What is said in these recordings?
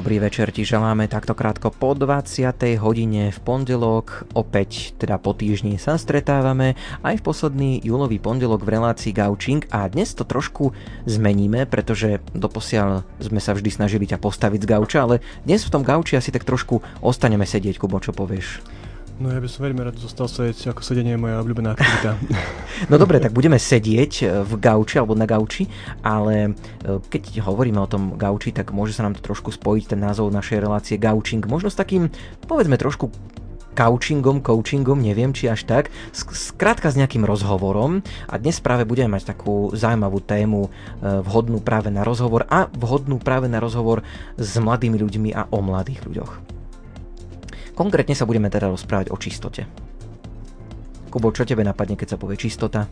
Dobrý večer ti želáme takto krátko po 20. hodine v pondelok. Opäť teda po týždni sa stretávame aj v posledný júlový pondelok v relácii Gaučing a dnes to trošku zmeníme, pretože doposiaľ sme sa vždy snažili ťa postaviť z gauča, ale dnes v tom gauči asi tak trošku ostaneme sedieť, Kubo, čo povieš? No ja by som veľmi rád zostal sedieť, ako sedenie je moja obľúbená aktivita. no dobre, tak budeme sedieť e, v gauči alebo na gauči, ale e, keď hovoríme o tom gauči, tak môže sa nám to trošku spojiť ten názov našej relácie gaučing. Možno s takým, povedzme trošku couchingom, coachingom, neviem či až tak, skrátka s nejakým rozhovorom a dnes práve budeme mať takú zaujímavú tému e, vhodnú práve na rozhovor a vhodnú práve na rozhovor s mladými ľuďmi a o mladých ľuďoch. Konkrétne sa budeme teda rozprávať o čistote. Kubo, čo tebe napadne, keď sa povie čistota?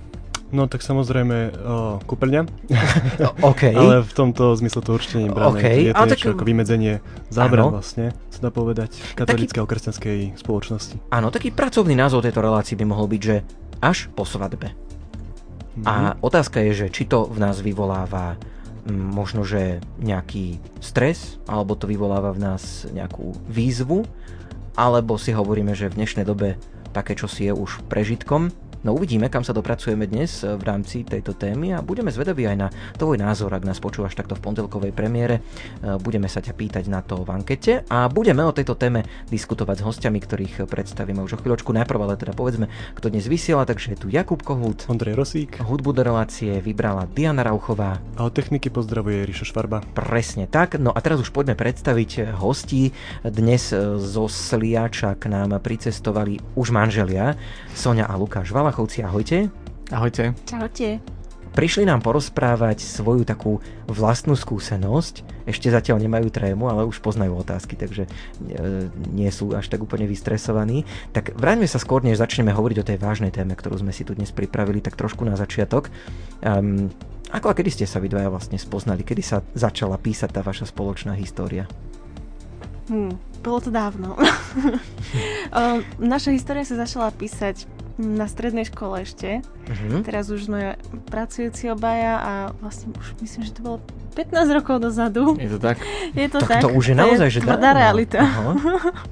No tak samozrejme uh, kúpeľňa. OK. Ale v tomto zmysle to určite nie Okay. Je to niečo tak... ako vymedzenie zábran vlastne, sa dá povedať, katolíckej taký... kresťanskej spoločnosti. Áno, taký pracovný názov tejto relácii by mohol byť, že až po svadbe. Mm. A otázka je, že či to v nás vyvoláva možno, že nejaký stres, alebo to vyvoláva v nás nejakú výzvu, alebo si hovoríme, že v dnešnej dobe také čo si je už prežitkom No uvidíme, kam sa dopracujeme dnes eh, v rámci tejto témy a budeme zvedaví aj na tvoj názor, ak nás počúvaš takto v pondelkovej premiére. Eh, budeme sa ťa pýtať na to v ankete a budeme o tejto téme diskutovať s hostiami, ktorých predstavíme už o chvíľočku. Najprv ale teda povedzme, kto dnes vysiela, takže je tu Jakub Kohut, Ondrej Rosík, hudbu do relácie vybrala Diana Rauchová. A od techniky pozdravuje Ríšo Švarba. Presne tak, no a teraz už poďme predstaviť hostí. Dnes eh, zo Sliača k nám pricestovali už manželia Sonia a Lukáš Vala Valachovci, ahojte. Ahojte. Čaute. Prišli nám porozprávať svoju takú vlastnú skúsenosť. Ešte zatiaľ nemajú trému, ale už poznajú otázky, takže e, nie sú až tak úplne vystresovaní. Tak vráťme sa skôr, než začneme hovoriť o tej vážnej téme, ktorú sme si tu dnes pripravili, tak trošku na začiatok. Um, ako a kedy ste sa vy dvaja vlastne spoznali? Kedy sa začala písať tá vaša spoločná história? Hmm, bolo to dávno. um, naša história sa začala písať na strednej škole ešte. Uh-huh. Teraz už sme pracujúci obaja a vlastne už myslím, že to bolo 15 rokov dozadu. Je to tak? Je to tak. tak. To už je naozaj, že dá. realita. Uh-huh.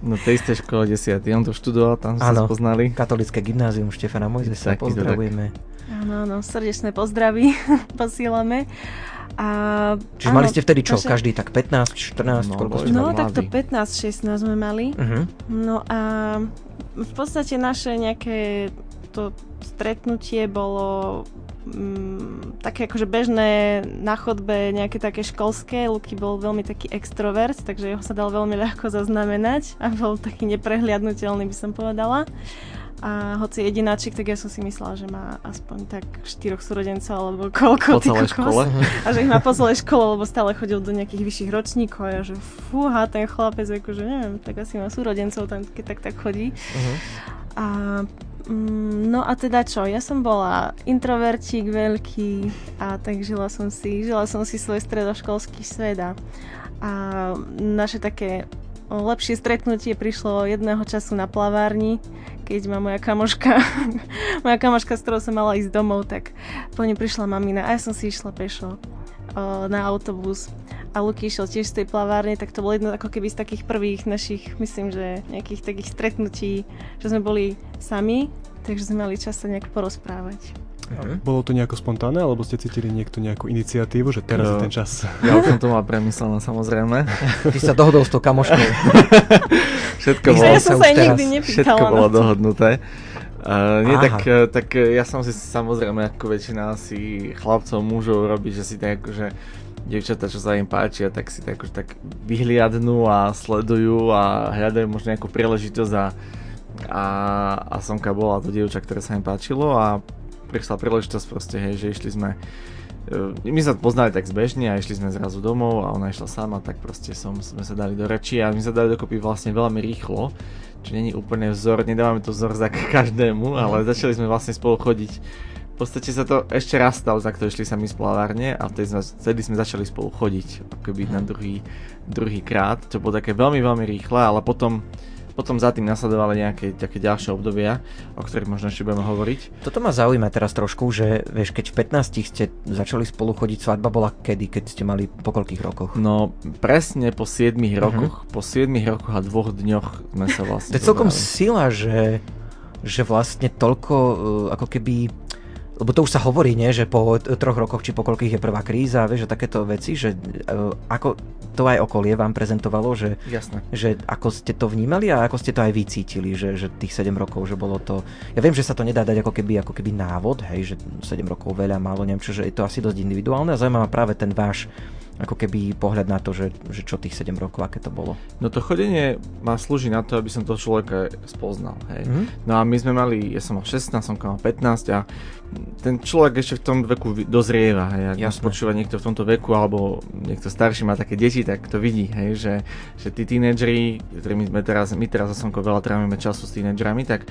No tej istej škole 10. On to študoval, tam sa spoznali. Katolické gymnázium Štefana Mojzesa, pozdravujeme. Áno, áno, srdečné pozdravy posílame. A, Čiže áno, mali ste vtedy čo? Naše... Každý tak 15, 14? No, koľko ste no tak to 15, 16 sme mali. Uh-huh. No a v podstate naše nejaké to stretnutie bolo mm, také akože bežné na chodbe, nejaké také školské. Luky bol veľmi taký extrovert, takže jeho sa dal veľmi ľahko zaznamenať a bol taký neprehliadnutelný, by som povedala. A hoci jedináčik, tak ja som si myslela, že má aspoň tak štyroch súrodencov alebo koľko. Po celej škole. A že ich má po celej škole, lebo stále chodil do nejakých vyšších ročníkov a ja, že fúha, ten chlapec, akože neviem, tak asi má súrodencov tam, keď tak tak chodí. Uh-huh. A mm, No a teda čo, ja som bola introvertík veľký a tak žila som si, žila som si svoj stredoškolský svet a naše také lepšie stretnutie prišlo jedného času na plavárni, keď ma moja kamoška, moja kamoška, s ktorou som mala ísť domov, tak po ňu prišla mamina a ja som si išla pešo na autobus a Luky išiel tiež z tej plavárne, tak to bolo jedno ako keby z takých prvých našich, myslím, že nejakých takých stretnutí, že sme boli sami, takže sme mali čas sa nejak porozprávať. Uh-huh. Bolo to nejako spontánne, alebo ste cítili niekto nejakú iniciatívu, že teraz no, je ten čas? Ja už som to mal premyslené, samozrejme. Ty sa dohodol s tou kamoškou. všetko bolo, ja som sa nikdy Všetko bolo dohodnuté. Uh, nie, tak, uh, tak uh, ja som si samozrejme ako väčšina asi chlapcov, mužov robí, že si tak akože devčatá, čo sa im páčia, tak si tak, akože tak vyhliadnú a sledujú a hľadajú možno nejakú príležitosť a, a, a Sonka bola to dievča, ktoré sa im páčilo a prišla príležitosť proste, hej, že išli sme e, my sa poznali tak zbežne a išli sme zrazu domov a ona išla sama, tak proste som, sme sa dali do reči a my sa dali dokopy vlastne veľmi rýchlo, čo není úplne vzor, nedávame to vzor za každému, ale začali sme vlastne spolu chodiť. V podstate sa to ešte raz stalo, za to išli sami z plavárne a vtedy sme, vtedy sme začali spolu chodiť, akoby na druhý, druhý krát, čo bolo také veľmi, veľmi rýchle, ale potom Potom za tým nasledovali nejaké také ďalšie obdobia, o ktorých možno ešte budeme hovoriť. Toto ma zaujíma teraz trošku, že vieš, keď v 15 ste začali spolu chodiť, svadba bola kedy, keď ste mali po koľkých rokoch? No presne po 7 uh-huh. rokoch, po 7 rokoch a dvoch dňoch sme sa vlastne To je celkom sila, že, že vlastne toľko uh, ako keby lebo to už sa hovorí, nie, že po troch rokoch či po koľkých je prvá kríza, vieš, že takéto veci, že uh, ako to aj okolie vám prezentovalo, že, Jasne. že ako ste to vnímali a ako ste to aj vycítili, že, že tých 7 rokov, že bolo to... Ja viem, že sa to nedá dať ako keby, ako keby návod, hej, že 7 rokov veľa, málo, neviem čo, že je to asi dosť individuálne a zaujímavá práve ten váš ako keby pohľad na to, že, že čo tých 7 rokov, aké to bolo. No to chodenie má slúži na to, aby som toho človeka spoznal. Hej. Mm-hmm. No a my sme mali, ja som mal 16, som mal 15 a ten človek ešte v tom veku dozrieva. Hej. Ak Jasne. počúva niekto v tomto veku alebo niekto starší má také deti, tak to vidí, hej, že, že tí tínedžeri, ktorými sme teraz, my teraz za veľa trávime času s tínedžerami, tak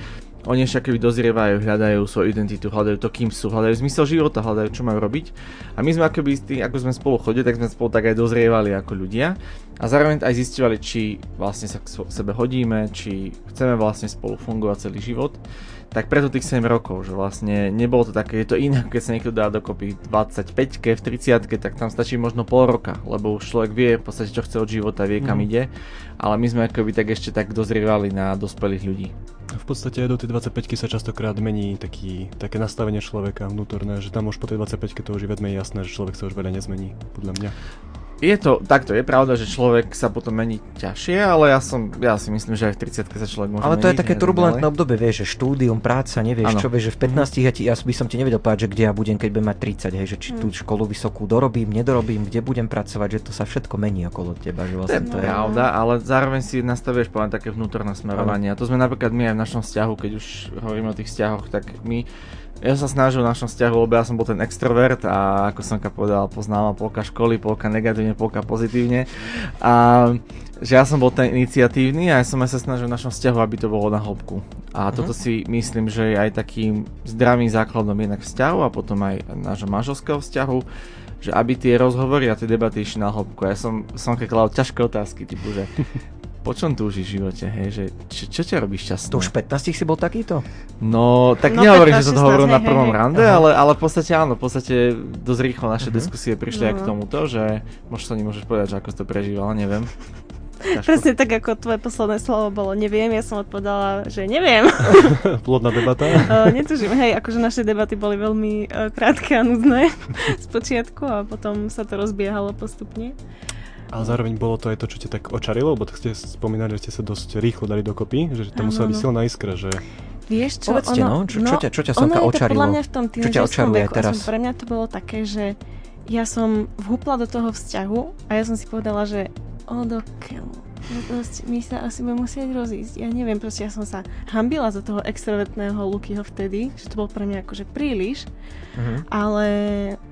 oni ešte keby dozrievajú, hľadajú svoju identitu, hľadajú to, kým sú, hľadajú zmysel života, hľadajú, čo majú robiť. A my sme akoby, tý, ako sme spolu chodili, tak sme spolu tak aj dozrievali ako ľudia. A zároveň aj zistovali, či vlastne sa k sebe hodíme, či chceme vlastne spolu fungovať celý život. Tak preto tých 7 rokov, že vlastne nebolo to také, je to iné, keď sa niekto dá dokopy 25 v 30 tak tam stačí možno pol roka, lebo už človek vie v podstate, čo chce od života, vie kam mm. ide. Ale my sme akoby tak ešte tak dozrievali na dospelých ľudí. V podstate aj do tej 25 sa častokrát mení taký, také nastavenie človeka vnútorné, že tam už po tej 25 to už je vedme jasné, že človek sa už veľa nezmení, podľa mňa. Je to, takto je pravda, že človek sa potom mení ťažšie, ale ja som, ja si myslím, že aj v 30 sa človek môže Ale to je také turbulentné obdobie, vieš, že štúdium, práca, nevieš ano. čo, vieš, že v 15 ja, ti, ja by som ti nevedel povedať, že kde ja budem, keď budem mať 30, hej, že či tú mm. školu vysokú dorobím, nedorobím, kde budem pracovať, že to sa všetko mení okolo teba, že vlastne to je pravda, ale zároveň si nastavieš poviem také vnútorné smerovanie. A to sme napríklad my aj v našom vzťahu, keď už hovoríme o tých vzťahoch, tak my ja sa snažil v našom vzťahu, lebo ja som bol ten extrovert a ako som ka povedal, poznal polka školy, polka negatívne, polka pozitívne. A že ja som bol ten iniciatívny a ja som aj sa snažil v našom vzťahu, aby to bolo na hĺbku. A uh-huh. toto si myslím, že je aj takým zdravým základom jednak vzťahu a potom aj nášho manželského vzťahu, že aby tie rozhovory a tie debaty išli na hĺbku. Ja som, som kladal ťažké otázky, typu, že po čom túžiš v živote, hej? Že, čo, čo ťa robí šťastný? To už 15 si bol takýto? No, tak no, nehovorím, že som to hovoril na prvom hej, rande, ale, ale v podstate áno, v podstate dosť rýchlo naše uh-huh. diskusie prišli no. aj k tomuto, že možno nemôžeš povedať, že ako si to prežívala, neviem. Ťažko. Presne tak, ako tvoje posledné slovo bolo neviem, ja som odpovedala, že neviem. Plodná debata? uh, netužím, hej, akože naše debaty boli veľmi uh, krátke a nudné z počiatku a potom sa to rozbiehalo postupne. Ale zároveň bolo to aj to, čo ťa tak očarilo, lebo tak ste spomínali, že ste sa dosť rýchlo dali dokopy, že tam musela byť silná iskra, že... Vieš čo, Povedzte, ono, no, čo, čo, ťa, čo ťa Sonka očarilo? Podľa mňa v tom čo ťa očaruje veku, teraz? pre mňa to bolo také, že ja som vhúpla do toho vzťahu a ja som si povedala, že o do my sa asi budeme musieť rozísť. Ja neviem, proste ja som sa hambila za toho extrovertného Lukyho vtedy, že to bol pre mňa akože príliš, uh-huh. ale,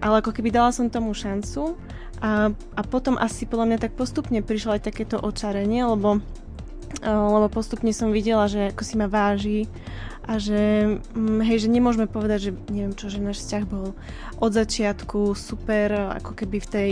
ale ako keby dala som tomu šancu a, a potom asi podľa mňa tak postupne prišlo aj takéto očarenie, lebo, lebo postupne som videla, že ako si ma váži a že, mm, hej, že nemôžeme povedať, že neviem čo, že náš vzťah bol od začiatku super, ako keby v tej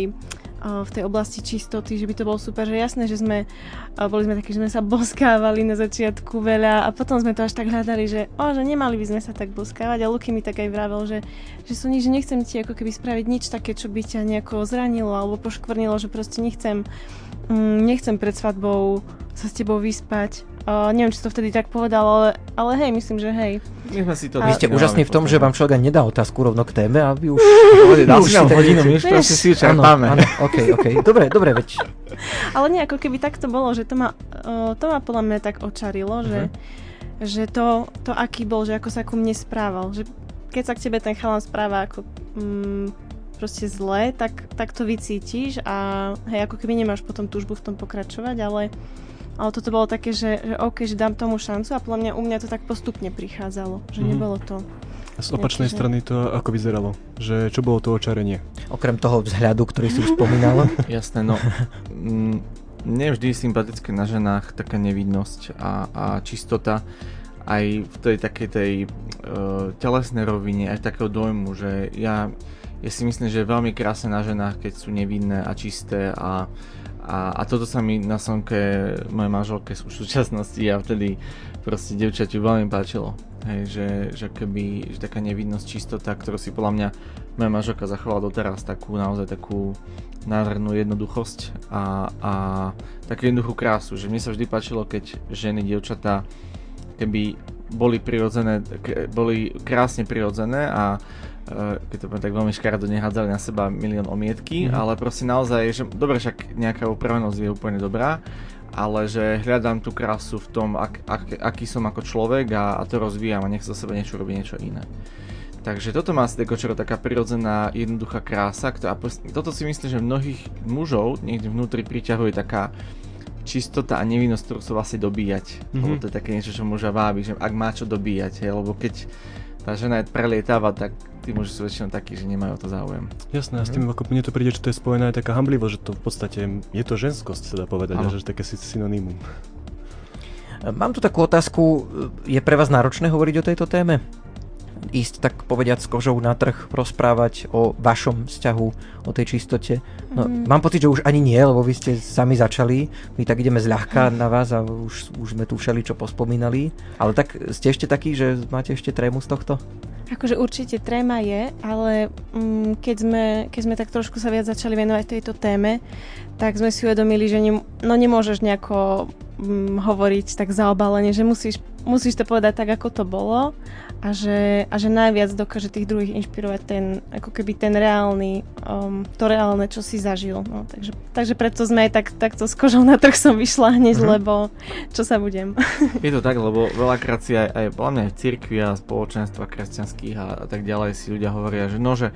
v tej oblasti čistoty, že by to bolo super, že jasné, že sme, boli sme takí, že sme sa boskávali na začiatku veľa a potom sme to až tak hľadali, že o, že nemali by sme sa tak boskávať. A Luky mi tak aj vravel, že, že sú nič, že nechcem ti ako keby spraviť nič také, čo by ťa nejako zranilo alebo poškvrnilo, že proste nechcem, mm, nechcem pred svadbou sa s tebou vyspať Uh, neviem, či to vtedy tak povedal, ale, ale hej, myslím, že hej. My sme si to a... Vy ste úžasní v tom, že vám človek nedá otázku rovno k téme a vy už... Dal si nám hodinu, my už proste si čerpáme. Áno, ok, ok. Dobre, dobre, veď. Ale nie, ako keby tak to bolo, že to ma, uh, to ma podľa mňa tak očarilo, uh-huh. že, mhm. že to, to aký bol, že ako sa ku mne správal. Že keď sa k tebe ten chalan správa ako mm, proste zle, tak, tak to vycítiš a hej, ako keby nemáš potom túžbu v tom pokračovať, ale ale toto bolo také, že, že OK, že dám tomu šancu a podľa mňa u mňa to tak postupne prichádzalo, že mm. nebolo to... A z opačnej nejaké, strany to ako vyzeralo? Že čo bolo to očarenie? Okrem toho vzhľadu, ktorý si už spomínala? Jasné, no. Mm, mne vždy sympatické na ženách taká nevidnosť a, a čistota aj v tej takej tej uh, telesnej rovine, aj takého dojmu, že ja ja si myslím, že je veľmi krásne na ženách, keď sú nevinné a čisté a, a, a toto sa mi na slnke mojej manželke v súčasnosti a vtedy proste devčaťu veľmi páčilo. Hej, že, že keby že taká nevinnosť, čistota, ktorú si podľa mňa moja manželka zachovala doteraz, takú naozaj takú nádhernú jednoduchosť a, a takú jednoduchú krásu, že mne sa vždy páčilo, keď ženy, dievčatá, keby boli prirodzené, boli krásne prirodzené a keď to poviem tak veľmi škaredo, nehádzali na seba milión omietky, mm. ale proste naozaj, že dobre, však nejaká upravenosť je úplne dobrá, ale že hľadám tú krásu v tom, ak, ak, aký som ako človek a, a to rozvíjam a nech zo seba niečo robí niečo iné. Takže toto má asi čo taká prirodzená, jednoduchá krása, ktorá, toto si myslím, že mnohých mužov niekde vnútri priťahuje taká čistota a nevinnosť, ktorú sa vlastne dobíjať. Mm-hmm. Lebo to je také niečo, čo muža vábi, že ak má čo dobíjať, hej, lebo keď tá žena je prelietáva, tak tí muži sú väčšinou takí, že nemajú to záujem. Jasné, a s tým mhm. ako mne to príde, že to je spojená aj taká hamblivosť, že to v podstate je to ženskosť, sa dá povedať, a že také synonymum. Mám tu takú otázku, je pre vás náročné hovoriť o tejto téme? Ísť tak povediať s kožou na trh, rozprávať o vašom vzťahu, o tej čistote. No, mm. Mám pocit, že už ani nie, lebo vy ste sami začali, my tak ideme zľahka na vás a už, už sme tu všeli čo pospomínali. Ale tak ste ešte takí, že máte ešte trému z tohto? Akože určite tréma je, ale mm, keď, sme, keď sme tak trošku sa viac začali venovať tejto téme, tak sme si uvedomili, že ne, no nemôžeš nejako mm, hovoriť tak zaobalene, že musíš, musíš to povedať tak, ako to bolo a že, a že najviac dokáže tých druhých inšpirovať ten, ako keby ten reálny, um, to reálne, čo si zažil. No, takže, takže preto sme aj tak, takto s kožou na trh som vyšla hneď, mm-hmm. lebo čo sa budem. Je to tak, lebo veľakrát si aj, aj, aj v cirkvi a spoločenstva kresťanských a, a tak ďalej si ľudia hovoria, že no, že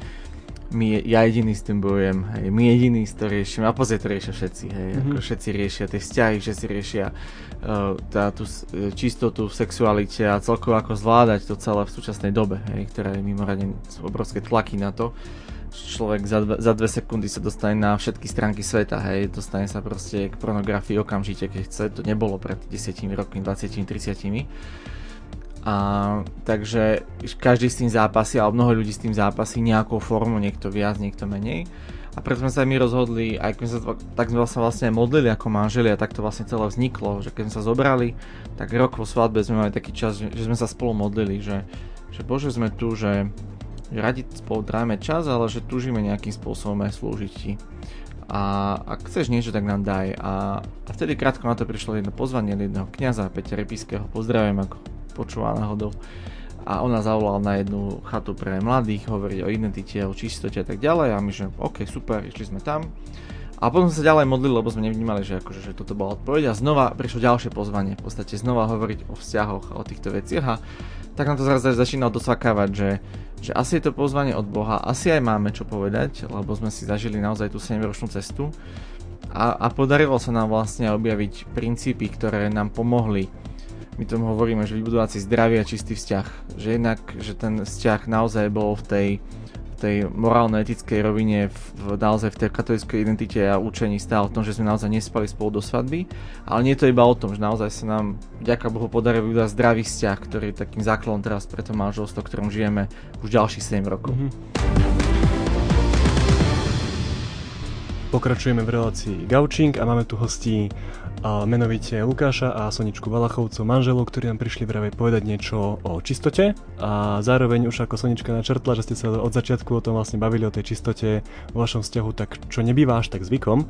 my, ja jediný s tým bojujem, hej, my jediný to riešim, a pozrie to riešia všetci, hej, mm-hmm. ako všetci riešia tie vzťahy, všetci riešia uh, tá, tú uh, čistotu v sexualite a celkovo ako zvládať to celé v súčasnej dobe, hej, ktorá je mimoriadne obrovské tlaky na to. Človek za dve, za dve sekundy sa dostane na všetky stránky sveta, hej, dostane sa proste k pornografii okamžite, keď chce, to nebolo pred 10 rokmi, 20, 30 a, takže každý s tým zápasí, alebo mnoho ľudí s tým zápasí nejakou formou, niekto viac, niekto menej. A preto sme sa aj my rozhodli, aj keď sa, tak sme sa vlastne modlili ako manželi a tak to vlastne celé vzniklo, že keď sme sa zobrali, tak rok po svadbe sme mali taký čas, že, že sme sa spolu modlili, že, že bože sme tu, že, že radi spolu dráme čas, ale že túžime nejakým spôsobom aj slúžiť ti. A ak chceš niečo, tak nám daj. A, a vtedy krátko na to prišlo jedno pozvanie jedného kniaza Peťa Repiského, pozdravujem ako počúva náhodou. A ona zavolala na jednu chatu pre mladých, hovoriť o identite, o čistote a tak ďalej. A my že OK, super, išli sme tam. A potom sa ďalej modlili, lebo sme nevnímali, že, akože, že toto bola odpoveď. A znova prišlo ďalšie pozvanie, v podstate znova hovoriť o vzťahoch a o týchto veciach. A tak nám to zrazu začínalo dosvakávať, že, že asi je to pozvanie od Boha, asi aj máme čo povedať, lebo sme si zažili naozaj tú 7-ročnú cestu. A, a podarilo sa nám vlastne objaviť princípy, ktoré nám pomohli my tomu hovoríme, že vybudovať si zdravý a čistý vzťah. Že jednak, že ten vzťah naozaj bol v tej, v tej morálno-etickej rovine, v, naozaj v tej katolíckej identite a učení stál v tom, že sme naozaj nespali spolu do svadby. Ale nie je to iba o tom, že naozaj sa nám, ďaká Bohu, podarilo vybudovať zdravý vzťah, ktorý je takým základom teraz pre to manželstvo, ktorom žijeme už ďalších 7 rokov. Mm-hmm. Pokračujeme v relácii Gaučing a máme tu hostí a menovite Lukáša a Soničku Valachovcov, manželov, ktorí nám prišli práve povedať niečo o čistote a zároveň už ako Sonička načrtla, že ste sa od začiatku o tom vlastne bavili o tej čistote vo vašom vzťahu, tak čo nebýva až tak zvykom.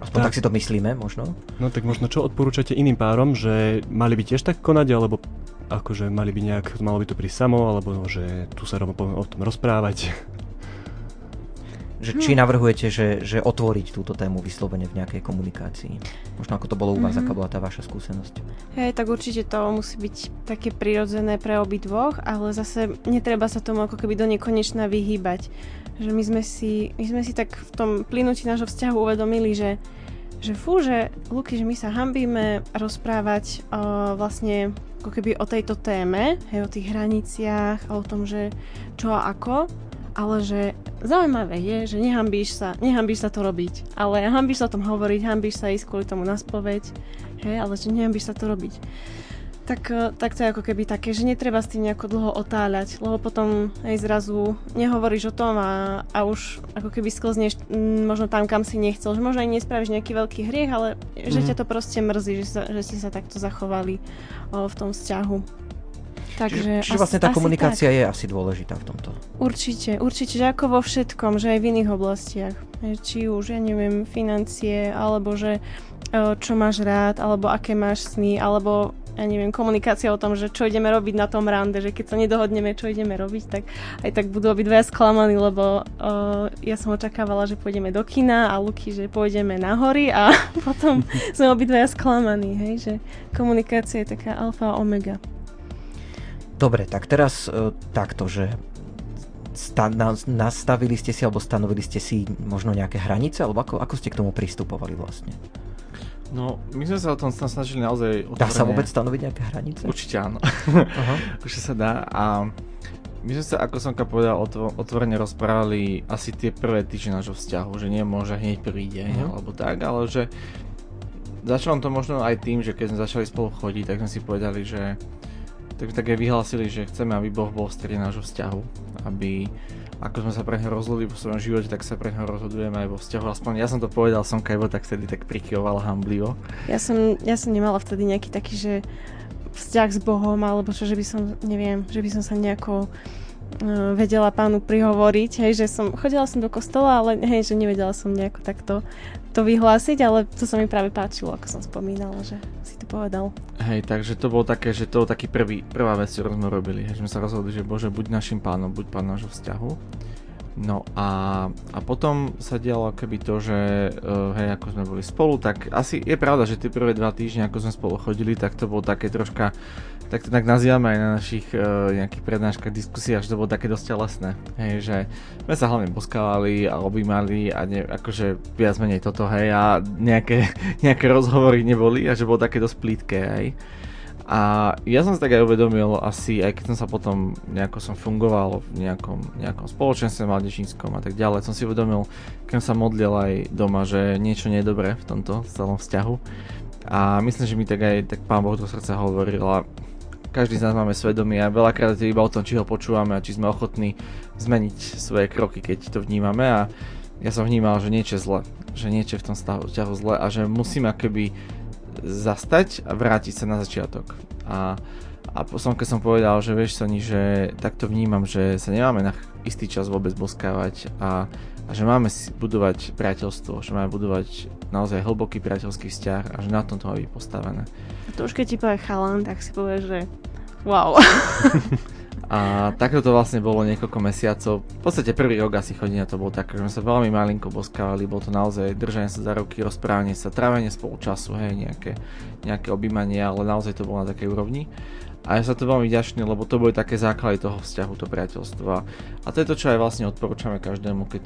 Aspoň tak, tak si to myslíme, možno. No tak možno čo odporúčate iným párom, že mali by tiež tak konať, alebo akože mali by nejak, malo by to prísť samo, alebo že tu sa rovno o tom rozprávať. Že, či hm. navrhujete, že, že otvoriť túto tému vyslovene v nejakej komunikácii? Možno ako to bolo u vás, mm-hmm. aká bola tá vaša skúsenosť? Hej, tak určite to musí byť také prirodzené pre obi dvoch, ale zase netreba sa tomu ako keby do nekonečna vyhýbať. Že my sme si, my sme si tak v tom plynutí nášho vzťahu uvedomili, že že fú, že Luky, že my sa hambíme rozprávať uh, vlastne ako keby o tejto téme, hej, o tých hraniciach a o tom, že čo a ako, ale že zaujímavé je, že nehambíš sa, nehambíš sa to robiť, ale hambíš sa o tom hovoriť, hambíš sa ísť kvôli tomu na spoveď, hej, ale že nehambíš sa to robiť. Tak, e, tak to je ako keby také, že netreba s tým nejako dlho otáľať, lebo potom aj zrazu nehovoríš o tom a, a už ako keby sklzneš m, možno tam, kam si nechcel. Že možno aj nespravíš nejaký veľký hriech, ale že mm. ťa to proste mrzí, že, sa, že ste sa takto zachovali o, v tom vzťahu. Takže čiže, čiže vlastne tá komunikácia tak. je asi dôležitá v tomto. Určite, určite, že ako vo všetkom, že aj v iných oblastiach. Či už, ja neviem, financie, alebo že čo máš rád, alebo aké máš sny, alebo ja neviem, komunikácia o tom, že čo ideme robiť na tom rande, že keď sa nedohodneme, čo ideme robiť, tak aj tak budú obidvaja sklamaní, lebo uh, ja som očakávala, že pôjdeme do kina a Luky, že pôjdeme na hory a potom sme obidvaja sklamaní, hej, že komunikácia je taká alfa a omega. Dobre, tak teraz uh, takto, že sta- na- nastavili ste si alebo stanovili ste si možno nejaké hranice, alebo ako, ako ste k tomu pristupovali vlastne? No, my sme sa o tom snažili naozaj otvorene. Dá sa vôbec stanoviť nejaké hranice? Určite áno. Už sa dá a my sme sa, ako som povedal, otvorene rozprávali asi tie prvé týždne nášho vzťahu, že nemôže hneď prvý deň uh-huh. alebo tak, ale že začalo to možno aj tým, že keď sme začali spolu chodiť, tak sme si povedali, že tak, tak aj vyhlásili, že chceme, aby Boh bol v strede nášho vzťahu, aby ako sme sa pre neho rozhodli vo svojom živote, tak sa pre neho rozhodujeme aj vo vzťahu. Aspoň ja som to povedal, som Kajvo tak vtedy tak prikyvovala hamblivo. Ja som, ja som nemala vtedy nejaký taký, že vzťah s Bohom, alebo čo, že by som, neviem, že by som sa nejako vedela pánu prihovoriť, hej, že som, chodila som do kostola, ale hej, že nevedela som nejako takto to vyhlásiť, ale to sa mi práve páčilo, ako som spomínala, že si to povedal. Hej, takže to bolo také, že to bol taký prvý, prvá vec, ktorú sme robili, hej, sme sa rozhodli, že Bože, buď našim pánom, buď pán nášho vzťahu. No a, a potom sa dialo keby to, že uh, hej, ako sme boli spolu, tak asi je pravda, že tie prvé dva týždne, ako sme spolu chodili, tak to bolo také troška tak to tak nazývame aj na našich uh, nejakých prednáškach, diskusiách, že to bolo také dosť telesné. Hej, že sme sa hlavne boskávali a objímali a ne, akože viac menej toto, hej, a nejaké, nejaké rozhovory neboli a že bolo také dosť plítke, hej. A ja som si tak aj uvedomil asi, aj keď som sa potom nejako som fungoval v nejakom, nejakom spoločenstve mladežinskom a tak ďalej, som si uvedomil, keď som sa modlil aj doma, že niečo nie je dobré v tomto celom vzťahu. A myslím, že mi tak aj tak pán Boh do srdca hovoril a každý z nás máme svedomie a veľakrát je iba o tom, či ho počúvame a či sme ochotní zmeniť svoje kroky, keď to vnímame a ja som vnímal, že niečo je zle, že niečo je v tom vzťahu zle a že musím akoby zastať a vrátiť sa na začiatok. A, a som, keď som povedal, že vieš Soni, že takto vnímam, že sa nemáme na istý čas vôbec boskávať a, a že máme budovať priateľstvo, že máme budovať naozaj hlboký priateľský vzťah a že na tom to má byť postavené. A to už keď ti povie chalan, tak si povie, že wow. A takto to vlastne bolo niekoľko mesiacov. V podstate prvý rok asi chodí na to bolo tak, že sme sa veľmi malinko boskávali, bolo to naozaj držanie sa za ruky, rozprávanie sa, trávenie spolu času, hej, nejaké, nejaké objímanie, ale naozaj to bolo na takej úrovni. A ja sa to veľmi ďačný, lebo to boli také základy toho vzťahu, to priateľstva. A to je to, čo aj vlastne odporúčame každému, keď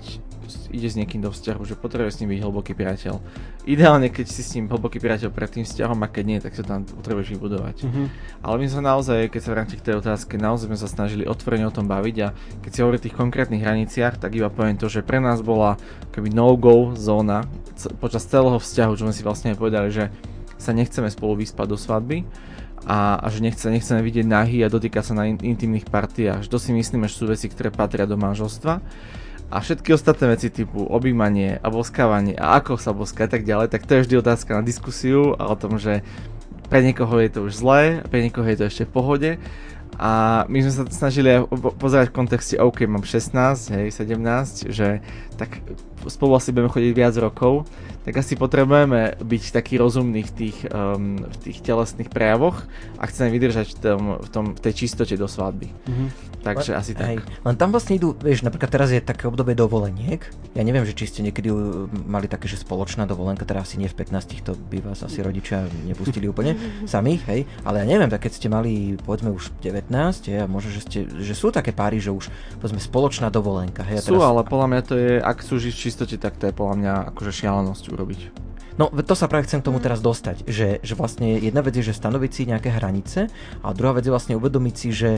ide s niekým do vzťahu, že potrebuje s ním byť hlboký priateľ. Ideálne, keď si s ním hlboký priateľ pred tým vzťahom a keď nie, tak sa tam potrebuješ vybudovať. Mm-hmm. Ale my sme naozaj, keď sa vrátim k tej otázke, naozaj sme sa snažili otvorene o tom baviť a keď si hovorí o tých konkrétnych hraniciach, tak iba poviem to, že pre nás bola keby no-go zóna počas celého vzťahu, čo sme si vlastne povedali, že sa nechceme spolu vyspať do svadby a, a že nechce, nechceme vidieť nahy a dotýkať sa na in, intimných partiách. Že to si myslíme, že sú veci, ktoré patria do manželstva. A všetky ostatné veci typu objímanie a boskávanie a ako sa boská a tak ďalej, tak to je vždy otázka na diskusiu a o tom, že pre niekoho je to už zlé, pre niekoho je to ešte v pohode. A my sme sa snažili pozerať v kontexte, OK, mám 16, hej, 17, že tak spolu asi budeme chodiť viac rokov, tak asi potrebujeme byť taký rozumný v tých, um, v tých telesných prejavoch a chceme vydržať v, tom, v, tom, v tej čistote do svadby. Mm-hmm. Takže len, asi tak. Hej. Len tam vlastne idú, vieš, napríklad teraz je také obdobie dovoleniek. Ja neviem, že či ste niekedy mali také, že spoločná dovolenka, teraz asi nie v 15, to by vás asi rodičia nepustili úplne samých, hej. Ale ja neviem, tak keď ste mali, povedzme už 19, hej, a možno, že, ste, že sú také páry, že už, povedzme, spoločná dovolenka, hej. Sú, teraz... ale podľa mňa to je, ak sú žiť v čistote, tak to je podľa mňa akože šialenosť urobiť. No to sa práve chcem k tomu teraz dostať, že, že vlastne jedna vec je, že stanoviť si nejaké hranice a druhá vec je vlastne uvedomiť si, že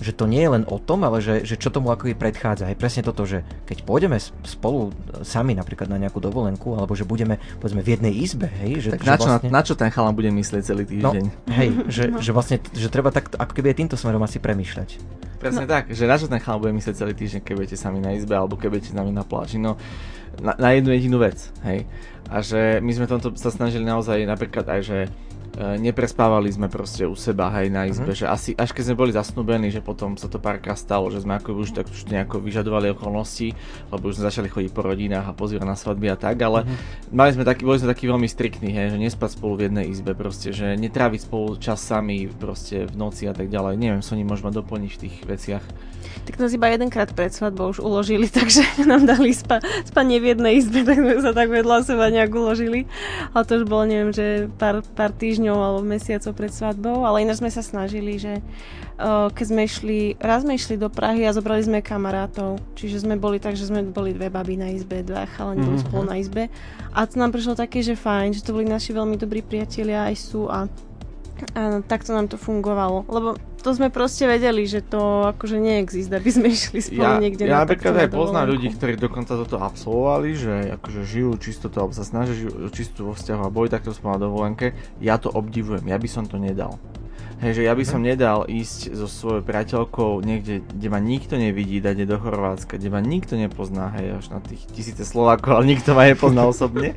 že to nie je len o tom, ale že, že čo tomu ako predchádza. Je presne toto, že keď pôjdeme spolu sami napríklad na nejakú dovolenku, alebo že budeme povedzme v jednej izbe, hej, že, tak že na, čo, vlastne... na, na čo ten chalan bude myslieť celý týždeň? No, hej, že, no. že vlastne, že treba tak ako keby aj týmto smerom asi premýšľať. Presne no. tak, že na čo ten chalan bude myslieť celý týždeň, keď budete sami na izbe, alebo keď budete s nami na pláži. No, na, na jednu jedinú vec, hej. A že my sme tomto sa snažili naozaj napríklad aj, že neprespávali sme proste u seba, hej, na izbe, uh-huh. že asi až keď sme boli zasnúbení, že potom sa to párkrát stalo, že sme ako už tak už nejako vyžadovali okolnosti, lebo už sme začali chodiť po rodinách a pozrieť na svadby a tak, ale uh-huh. mali sme taký, boli sme takí veľmi striktní, hej, že nespať spolu v jednej izbe, proste, že netráviť spolu čas sami proste v noci a tak ďalej. Neviem, so ním môžeme doplniť v tých veciach. Tak nás iba jedenkrát pred svadbou už uložili, takže nám dali spa, spanie v jednej izbe, tak sme sa tak vedľa seba nejak uložili. Ale to už bolo, neviem, že pár, pár týždňov týždňov alebo mesiacov pred svadbou, ale ináč sme sa snažili, že uh, keď sme išli, raz sme išli do Prahy a zobrali sme kamarátov, čiže sme boli tak, že sme boli dve baby na izbe, dva chalani mm-hmm. spolu na izbe a to nám prišlo také, že fajn, že to boli naši veľmi dobrí priatelia aj sú a a takto nám to fungovalo, lebo to sme proste vedeli, že to akože neexistuje, aby sme išli spolu ja, niekde ja na napríklad aj poznám ľudí, ktorí dokonca toto absolvovali, že akože žijú čisto to, sa snažia žijú čisto vo vzťahu a boli takto spolu na dovolenke, ja to obdivujem, ja by som to nedal. Hej, že ja by som nedal ísť so svojou priateľkou niekde, kde ma nikto nevidí, dať do Chorvátska, kde ma nikto nepozná, hej, až na tých tisíce Slovákov, ale nikto ma nepozná osobne.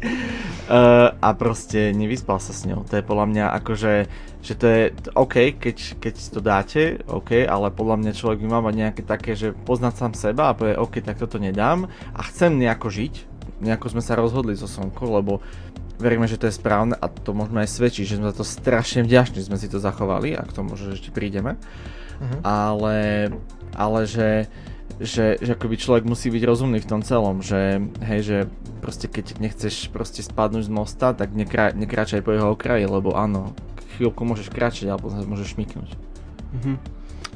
Uh, a proste nevyspal sa s ňou. To je podľa mňa akože, že to je OK, keď, keď to dáte, OK, ale podľa mňa človek by mal mať nejaké také, že poznať sám seba a povie, OK, tak toto nedám a chcem nejako žiť, nejako sme sa rozhodli so Sonkou, lebo veríme, že to je správne a to môžeme aj svedčiť, že sme za to strašne vďační, sme si to zachovali a k tomu, že ešte prídeme. Uh-huh. Ale, ale že, že, že akoby človek musí byť rozumný v tom celom, že hej, že proste keď nechceš proste spadnúť z mosta, tak nekra, nekráčaj po jeho okraji, lebo áno, chvíľku môžeš kráčať, alebo môžeš šmiknúť. Uh-huh.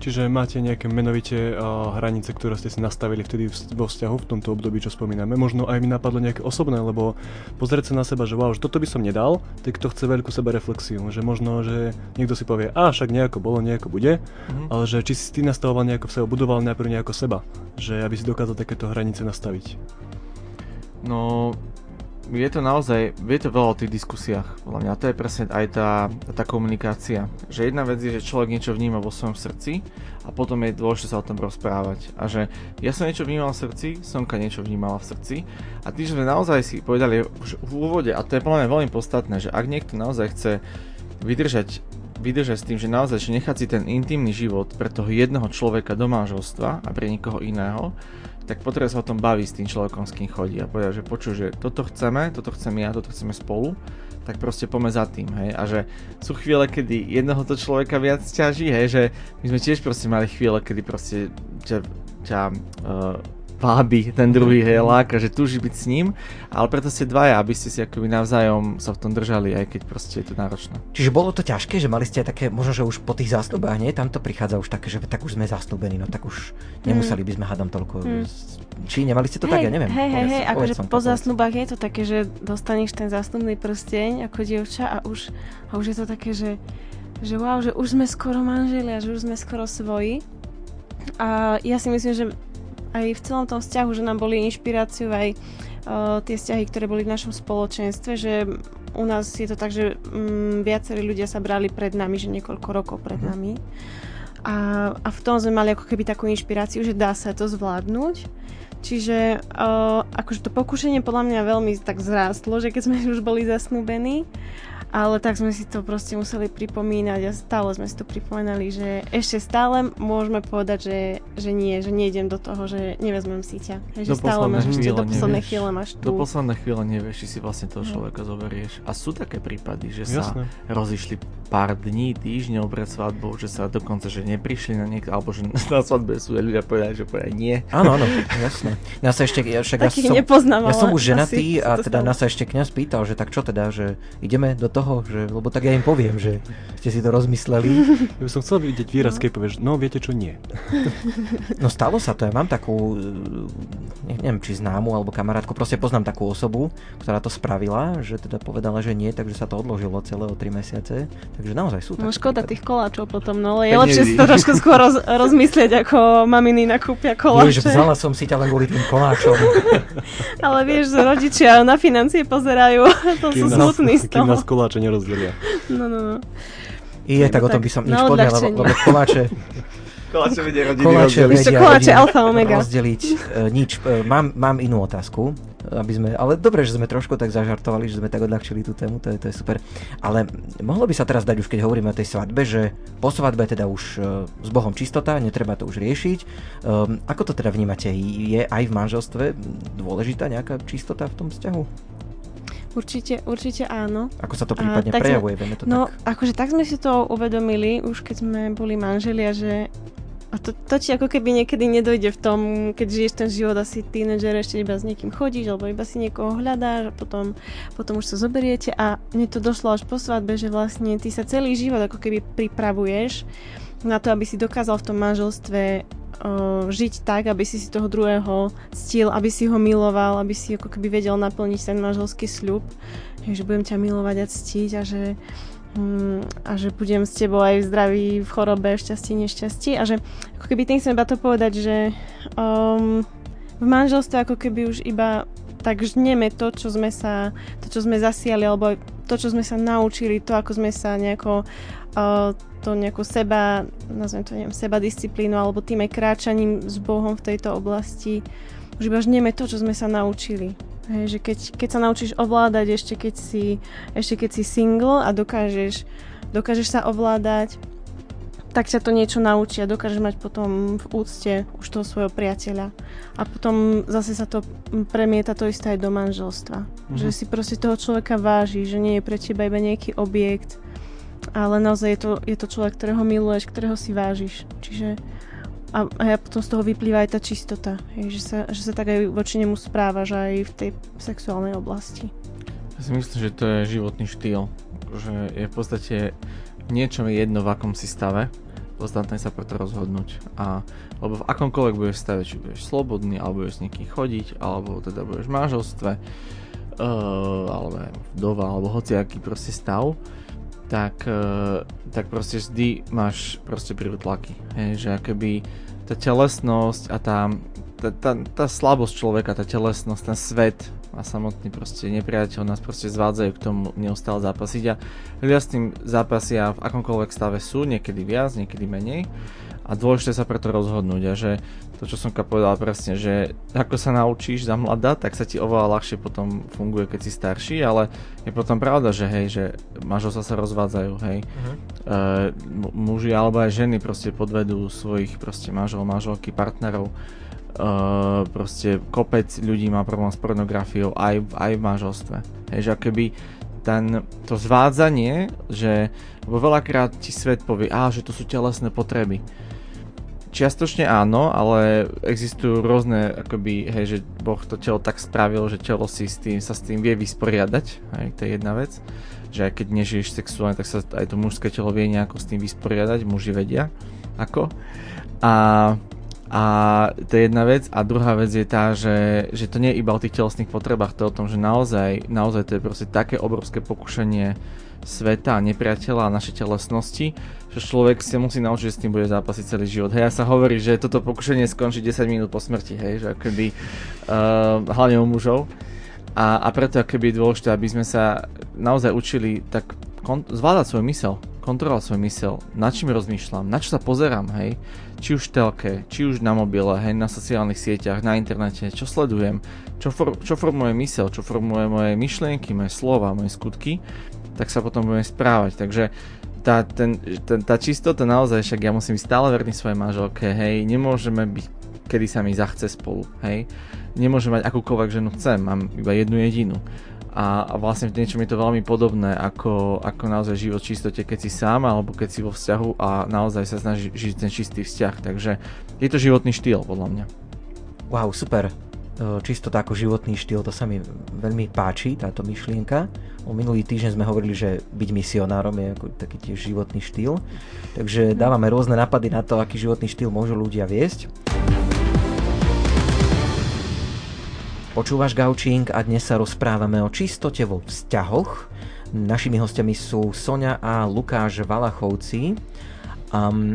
Čiže máte nejaké menovite uh, hranice, ktoré ste si nastavili vtedy vo vzťahu v tomto období, čo spomíname. Možno aj mi napadlo nejaké osobné, lebo pozrieť sa na seba, že wow, že toto by som nedal, tak to chce veľkú seba reflexiu. Že možno, že niekto si povie, a však nejako bolo, nejako bude, mm-hmm. ale že či si ty nastavoval nejako v sebe, budoval najprv nejako seba, že aby si dokázal takéto hranice nastaviť. No, je to naozaj, je to veľa o tých diskusiách, podľa mňa. To je presne aj tá, tá komunikácia. Že jedna vec je, že človek niečo vníma vo svojom srdci a potom je dôležité sa o tom rozprávať. A že ja som niečo vnímal v srdci, Sonka niečo vnímala v srdci a tým, že sme naozaj si povedali už v úvode, a to je podľa mňa veľmi podstatné, že ak niekto naozaj chce vydržať vydržať s tým, že naozaj že nechať si ten intimný život pre toho jedného človeka do manželstva a pre nikoho iného, tak potrebuje sa o tom baviť s tým človekom, s kým chodí a povedať, že počuj, že toto chceme, toto chcem ja, toto chceme spolu, tak proste pome za tým, hej. A že sú chvíle, kedy jednoho to človeka viac ťaží, hej, že my sme tiež proste mali chvíle, kedy proste ťa, ťa uh, vábi ten druhý, hej, láka, že túži byť s ním, ale preto ste dvaja, aby ste si akoby navzájom sa v tom držali, aj keď proste je to náročné. Čiže bolo to ťažké, že mali ste také, možno, že už po tých zástupách, nie? Tam to prichádza už také, že tak už sme zastúbení, no tak už nemuseli by sme hádam toľko. Mm. Či nemali ste to hej, tak, ja neviem. Hej, hej, hej, akože po zásnubách je to také, že dostaneš ten zásnubný prsteň ako dievča a už, a už je to také, že že wow, že už sme skoro manželia, že už sme skoro svoji. A ja si myslím, že aj v celom tom vzťahu, že nám boli inšpiráciou aj uh, tie vzťahy, ktoré boli v našom spoločenstve, že u nás je to tak, že um, viacerí ľudia sa brali pred nami, že niekoľko rokov pred mm. nami. A, a v tom sme mali ako keby takú inšpiráciu, že dá sa to zvládnuť. Čiže uh, akože to pokušenie podľa mňa veľmi tak zrástlo, že keď sme už boli zasnúbení ale tak sme si to proste museli pripomínať a stále sme si to pripomínali, že ešte stále môžeme povedať, že, že nie, že nejdem do toho, že nevezmem si ťa. Že do stále máš ešte do poslednej chvíle máš tu. Do poslednej chvíle nevieš, či si vlastne toho no. človeka zoberieš. A sú také prípady, že Jasne. sa rozišli pár dní, týždňov pred svadbou, že sa dokonca, že neprišli na niek- alebo že na svadbe sú ľudia povedali, že povedali nie. Áno, áno, jasné. Ja sa ešte, ja, však ja som, ja som už ženatý a teda nás sa ešte kňaz pýtal, že tak čo teda, že ideme do toho toho, že, lebo tak ja im poviem, že ste si to rozmysleli. Ja by som chcel vidieť výraz, keď povieš, no viete čo, nie. No stalo sa to, ja mám takú, e, neviem či známu alebo kamarátku, proste poznám takú osobu, ktorá to spravila, že teda povedala, že nie, takže sa to odložilo celé o 3 mesiace. Takže naozaj sú No škoda tých koláčov potom, no ale je lepšie si to trošku skôr roz, rozmyslieť, ako maminy nakúpia koláče. Jež, vzala som si ťa len kvôli tým koláčom. ale vieš, rodičia na financie pozerajú, to sú smutní z toho. Kým nás koláče nerozdelia. No, no, no. Je, tak o tom by som nič povedal, lebo koláče... Koláče vedia rodiny koláče rozdeliť. Ešte koláče alfa omega. Rozdeliť e, nič. E, mám, mám inú otázku, aby sme, ale dobre, že sme trošku tak zažartovali, že sme tak odľahčili tú tému, to je, to je super. Ale mohlo by sa teraz dať už, keď hovoríme o tej svadbe, že po svadbe teda už e, s Bohom čistota, netreba to už riešiť. Um, ako to teda vnímate? Je aj v manželstve dôležitá nejaká čistota v tom vzťahu? Určite, určite áno. Ako sa to prípadne tak prejavuje? Sme, to no, tak? akože tak sme si to uvedomili, už keď sme boli manželia, že a to, to ti ako keby niekedy nedojde v tom, keď žiješ ten život asi tínedžer, ešte iba s niekým chodíš, alebo iba si niekoho hľadáš a potom, potom už sa zoberiete a mne to došlo až po svadbe, že vlastne ty sa celý život ako keby pripravuješ na to, aby si dokázal v tom manželstve uh, žiť tak, aby si si toho druhého ctil, aby si ho miloval, aby si ako keby vedel naplniť ten manželský sľub, že budem ťa milovať a ctiť a že Mm, a že budem s tebou aj v zdraví, v chorobe, v šťastí, nešťastí. A že ako keby tým chcem iba to povedať, že um, v manželstve ako keby už iba tak žneme to, čo sme sa, to, čo sme zasiali, alebo to, čo sme sa naučili, to, ako sme sa nejako uh, to nejakú seba, nazvem to neviem, seba disciplínu, alebo tým aj kráčaním s Bohom v tejto oblasti, už iba žneme to, čo sme sa naučili. Hej, že keď, keď sa naučíš ovládať ešte keď si, ešte keď si single a dokážeš, dokážeš sa ovládať, tak ťa to niečo naučí a dokážeš mať potom v úcte už toho svojho priateľa. A potom zase sa to premieta to isté aj do manželstva. Mm-hmm. Že si proste toho človeka váži, že nie je pre teba iba nejaký objekt, ale naozaj je to, je to človek, ktorého miluješ, ktorého si vážiš. Čiže a, a ja potom z toho vyplýva aj tá čistota, hej, že, sa, že sa tak aj voči nemu správaš aj v tej sexuálnej oblasti. Ja si myslím, že to je životný štýl, že je v podstate niečo jedno v akom si stave, podstatné sa preto rozhodnúť. A, lebo v akomkoľvek budeš stave, či budeš slobodný, alebo budeš s niekým chodiť, alebo teda budeš v manželstve, uh, alebo vdova, alebo hociaký proste stav, tak, uh, tak proste vždy máš proste tlaky. Hej, že akoby tá telesnosť a tá, tá, tá, tá slabosť človeka, tá telesnosť, ten svet a samotný proste nepriateľ nás proste zvádzajú k tomu neustále zápasiť a ľudia s tým zápasia v akomkoľvek stave sú, niekedy viac, niekedy menej a dôležité sa preto rozhodnúť a že to, čo som povedal presne, že ako sa naučíš za mladá, tak sa ti oveľa ľahšie potom funguje, keď si starší, ale je potom pravda, že hej, že manželstva sa rozvádzajú, hej. Uh-huh. E, muži alebo aj ženy proste podvedú svojich proste manžel, manželky, partnerov. E, proste kopec ľudí má problém s pornografiou aj, aj v manželstve. Hej, že keby ten, to zvádzanie, že lebo veľakrát ti svet povie, á, že to sú telesné potreby Čiastočne áno, ale existujú rôzne, akoby, hej, že Boh to telo tak spravil, že telo si s tým, sa s tým vie vysporiadať, hej, to je jedna vec, že aj keď nežiješ sexuálne, tak sa aj to mužské telo vie nejako s tým vysporiadať, muži vedia, ako. A, a to je jedna vec. A druhá vec je tá, že, že to nie je iba o tých telesných potrebách, to je o tom, že naozaj, naozaj to je proste také obrovské pokušenie sveta nepriateľa a našej telesnosti, že človek si musí naučiť, že s tým bude zápasiť celý život. Hej, ja sa hovorí, že toto pokušenie skončí 10 minút po smrti, hej, že akoby, uh, hlavne u mužov. A, a preto akoby je dôležité, aby sme sa naozaj učili tak kon- zvládať svoj mysel, kontrolovať svoj mysel, na čím rozmýšľam, na čo sa pozerám, hej, či už v telke, či už na mobile, hej, na sociálnych sieťach, na internete, čo sledujem, čo, for- čo formuje mysel, čo formuje moje myšlienky, moje slova, moje skutky, tak sa potom budeme správať. Takže tá, ten, ten, tá čistota naozaj, však ja musím byť stále verný svojej manželke, hej, nemôžeme byť, kedy sa mi zachce spolu, hej, nemôžem mať akúkoľvek ženu chcem, mám iba jednu jedinú. A, a vlastne v niečom je to veľmi podobné ako, ako naozaj život v čistote, keď si sám alebo keď si vo vzťahu a naozaj sa snaží žiť ten čistý vzťah. Takže je to životný štýl podľa mňa. Wow, super. Čistota ako životný štýl, to sa mi veľmi páči, táto myšlienka. O minulý týždeň sme hovorili, že byť misionárom je ako taký tiež životný štýl. Takže dávame rôzne napady na to, aký životný štýl môžu ľudia viesť. Počúvaš Gaučing a dnes sa rozprávame o čistote vo vzťahoch. Našimi hostiami sú Sonia a Lukáš Valachovci. Um,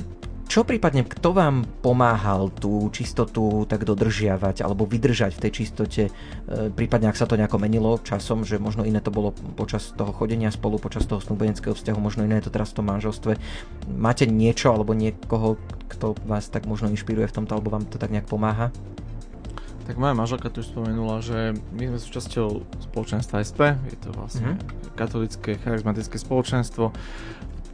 čo prípadne, kto vám pomáhal tú čistotu tak dodržiavať alebo vydržať v tej čistote, e, prípadne ak sa to nejako menilo časom, že možno iné to bolo počas toho chodenia spolu, počas toho snúbeneckého vzťahu, možno iné je to teraz v tom manželstve. Máte niečo alebo niekoho, kto vás tak možno inšpiruje v tomto alebo vám to tak nejak pomáha? Tak moja manželka tu už spomenula, že my sme súčasťou spoločenstva SP, je to vlastne mm-hmm. katolické charizmatické spoločenstvo,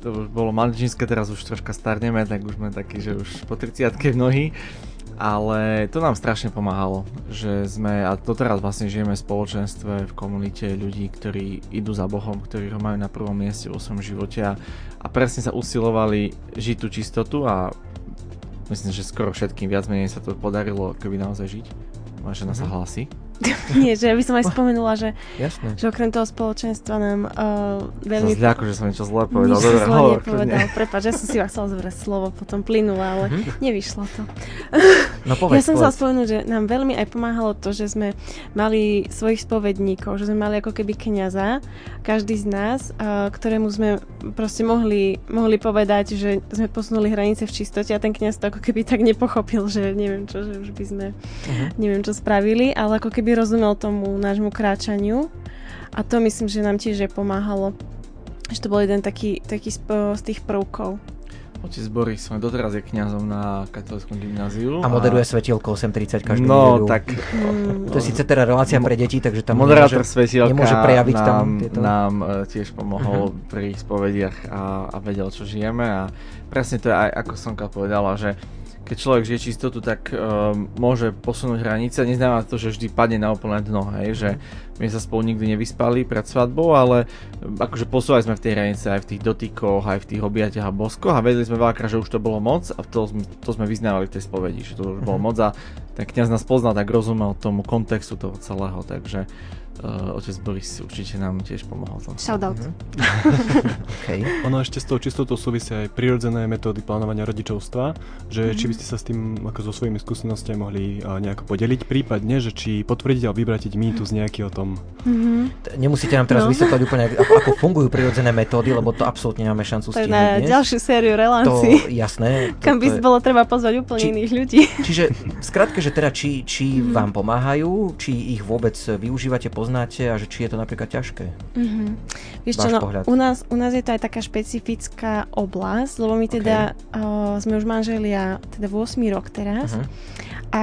to už bolo maličinské, teraz už troška starneme, tak už sme takí, že už po 30 mnohí. Ale to nám strašne pomáhalo, že sme, a doteraz vlastne žijeme v spoločenstve, v komunite ľudí, ktorí idú za Bohom, ktorí ho majú na prvom mieste vo svojom živote a, a presne sa usilovali žiť tú čistotu a myslím, že skoro všetkým viac menej sa to podarilo, keby naozaj žiť. Moja žena mm-hmm. sa mhm. hlási. Nie, že ja by som aj spomenula, že, Jasne. že okrem toho spoločenstva nám uh, veľmi... Som zľako, že som niečo zle povedal. Nič Dobre, zle hovor, nepovedal. Prepač, ja som si vás chcela zobrať slovo, potom plynula, ale mm-hmm. nevyšlo to. No povedz, Ja som chcela spomenúť, že nám veľmi aj pomáhalo to, že sme mali svojich spovedníkov, že sme mali ako keby kniaza, každý z nás, uh, ktorému sme proste mohli, mohli povedať, že sme posunuli hranice v čistote a ten kniaz to ako keby tak nepochopil, že neviem čo, že už by sme uh-huh. neviem čo spravili, ale ako keby rozumel tomu nášmu kráčaniu a to myslím, že nám tiež pomáhalo. Že to bol jeden taký, taký z, z tých prvkov. Otec Boris som doteraz je kňazom na katolickom gymnáziu. A moderuje a... svetielko 8.30 každú No, tak... Mm. To je síce teda relácia pre deti, takže tam Moderátor nemôže, nemôže prejaviť nám, tam tieto... nám uh, tiež pomohol uh-huh. pri ich spovediach a, a vedel, čo žijeme a presne to je aj, ako Sonka povedala, že keď človek žije čistotu, tak uh, môže posunúť hranice. Neznamená to, že vždy padne na úplné dno, hej, že my sa spolu nikdy nevyspali pred svadbou, ale akože posúvali sme v tej hranice aj v tých dotykoch, aj v tých objatiach a boskoch a vedeli sme veľakrát, že už to bolo moc a to sme, to sme vyznávali v tej spovedi, že to už bolo mhm. moc a ten kniaz nás poznal, tak rozumel tomu kontextu toho celého, takže uh, otec Boris určite nám tiež pomohol. Tom. Shoutout. Mm-hmm. okay. Ono ešte s tou čistotou súvisia aj prirodzené metódy plánovania rodičovstva, že mm-hmm. či by ste sa s tým ako so svojimi skúsenostiami mohli uh, nejako podeliť, prípadne, že či potvrdiť alebo vybratiť mýtus nejaký o tom. Mm-hmm. Nemusíte nám teraz no. vysvetľať úplne, ako, ako fungujú prirodzené metódy, lebo to absolútne nemáme šancu stihnúť na dnes. ďalšiu sériu relácií. To, jasné. Kam by je... bolo treba pozvať úplne či, iných ľudí. Čiže skrátke, že teda či, či mm-hmm. vám pomáhajú, či ich vôbec využívate, poznáte a že či je to napríklad ťažké? Mm-hmm. Vieš čo, no, u, nás, u nás je to aj taká špecifická oblasť, lebo my teda okay. uh, sme už manželia teda v 8 rok teraz uh-huh. a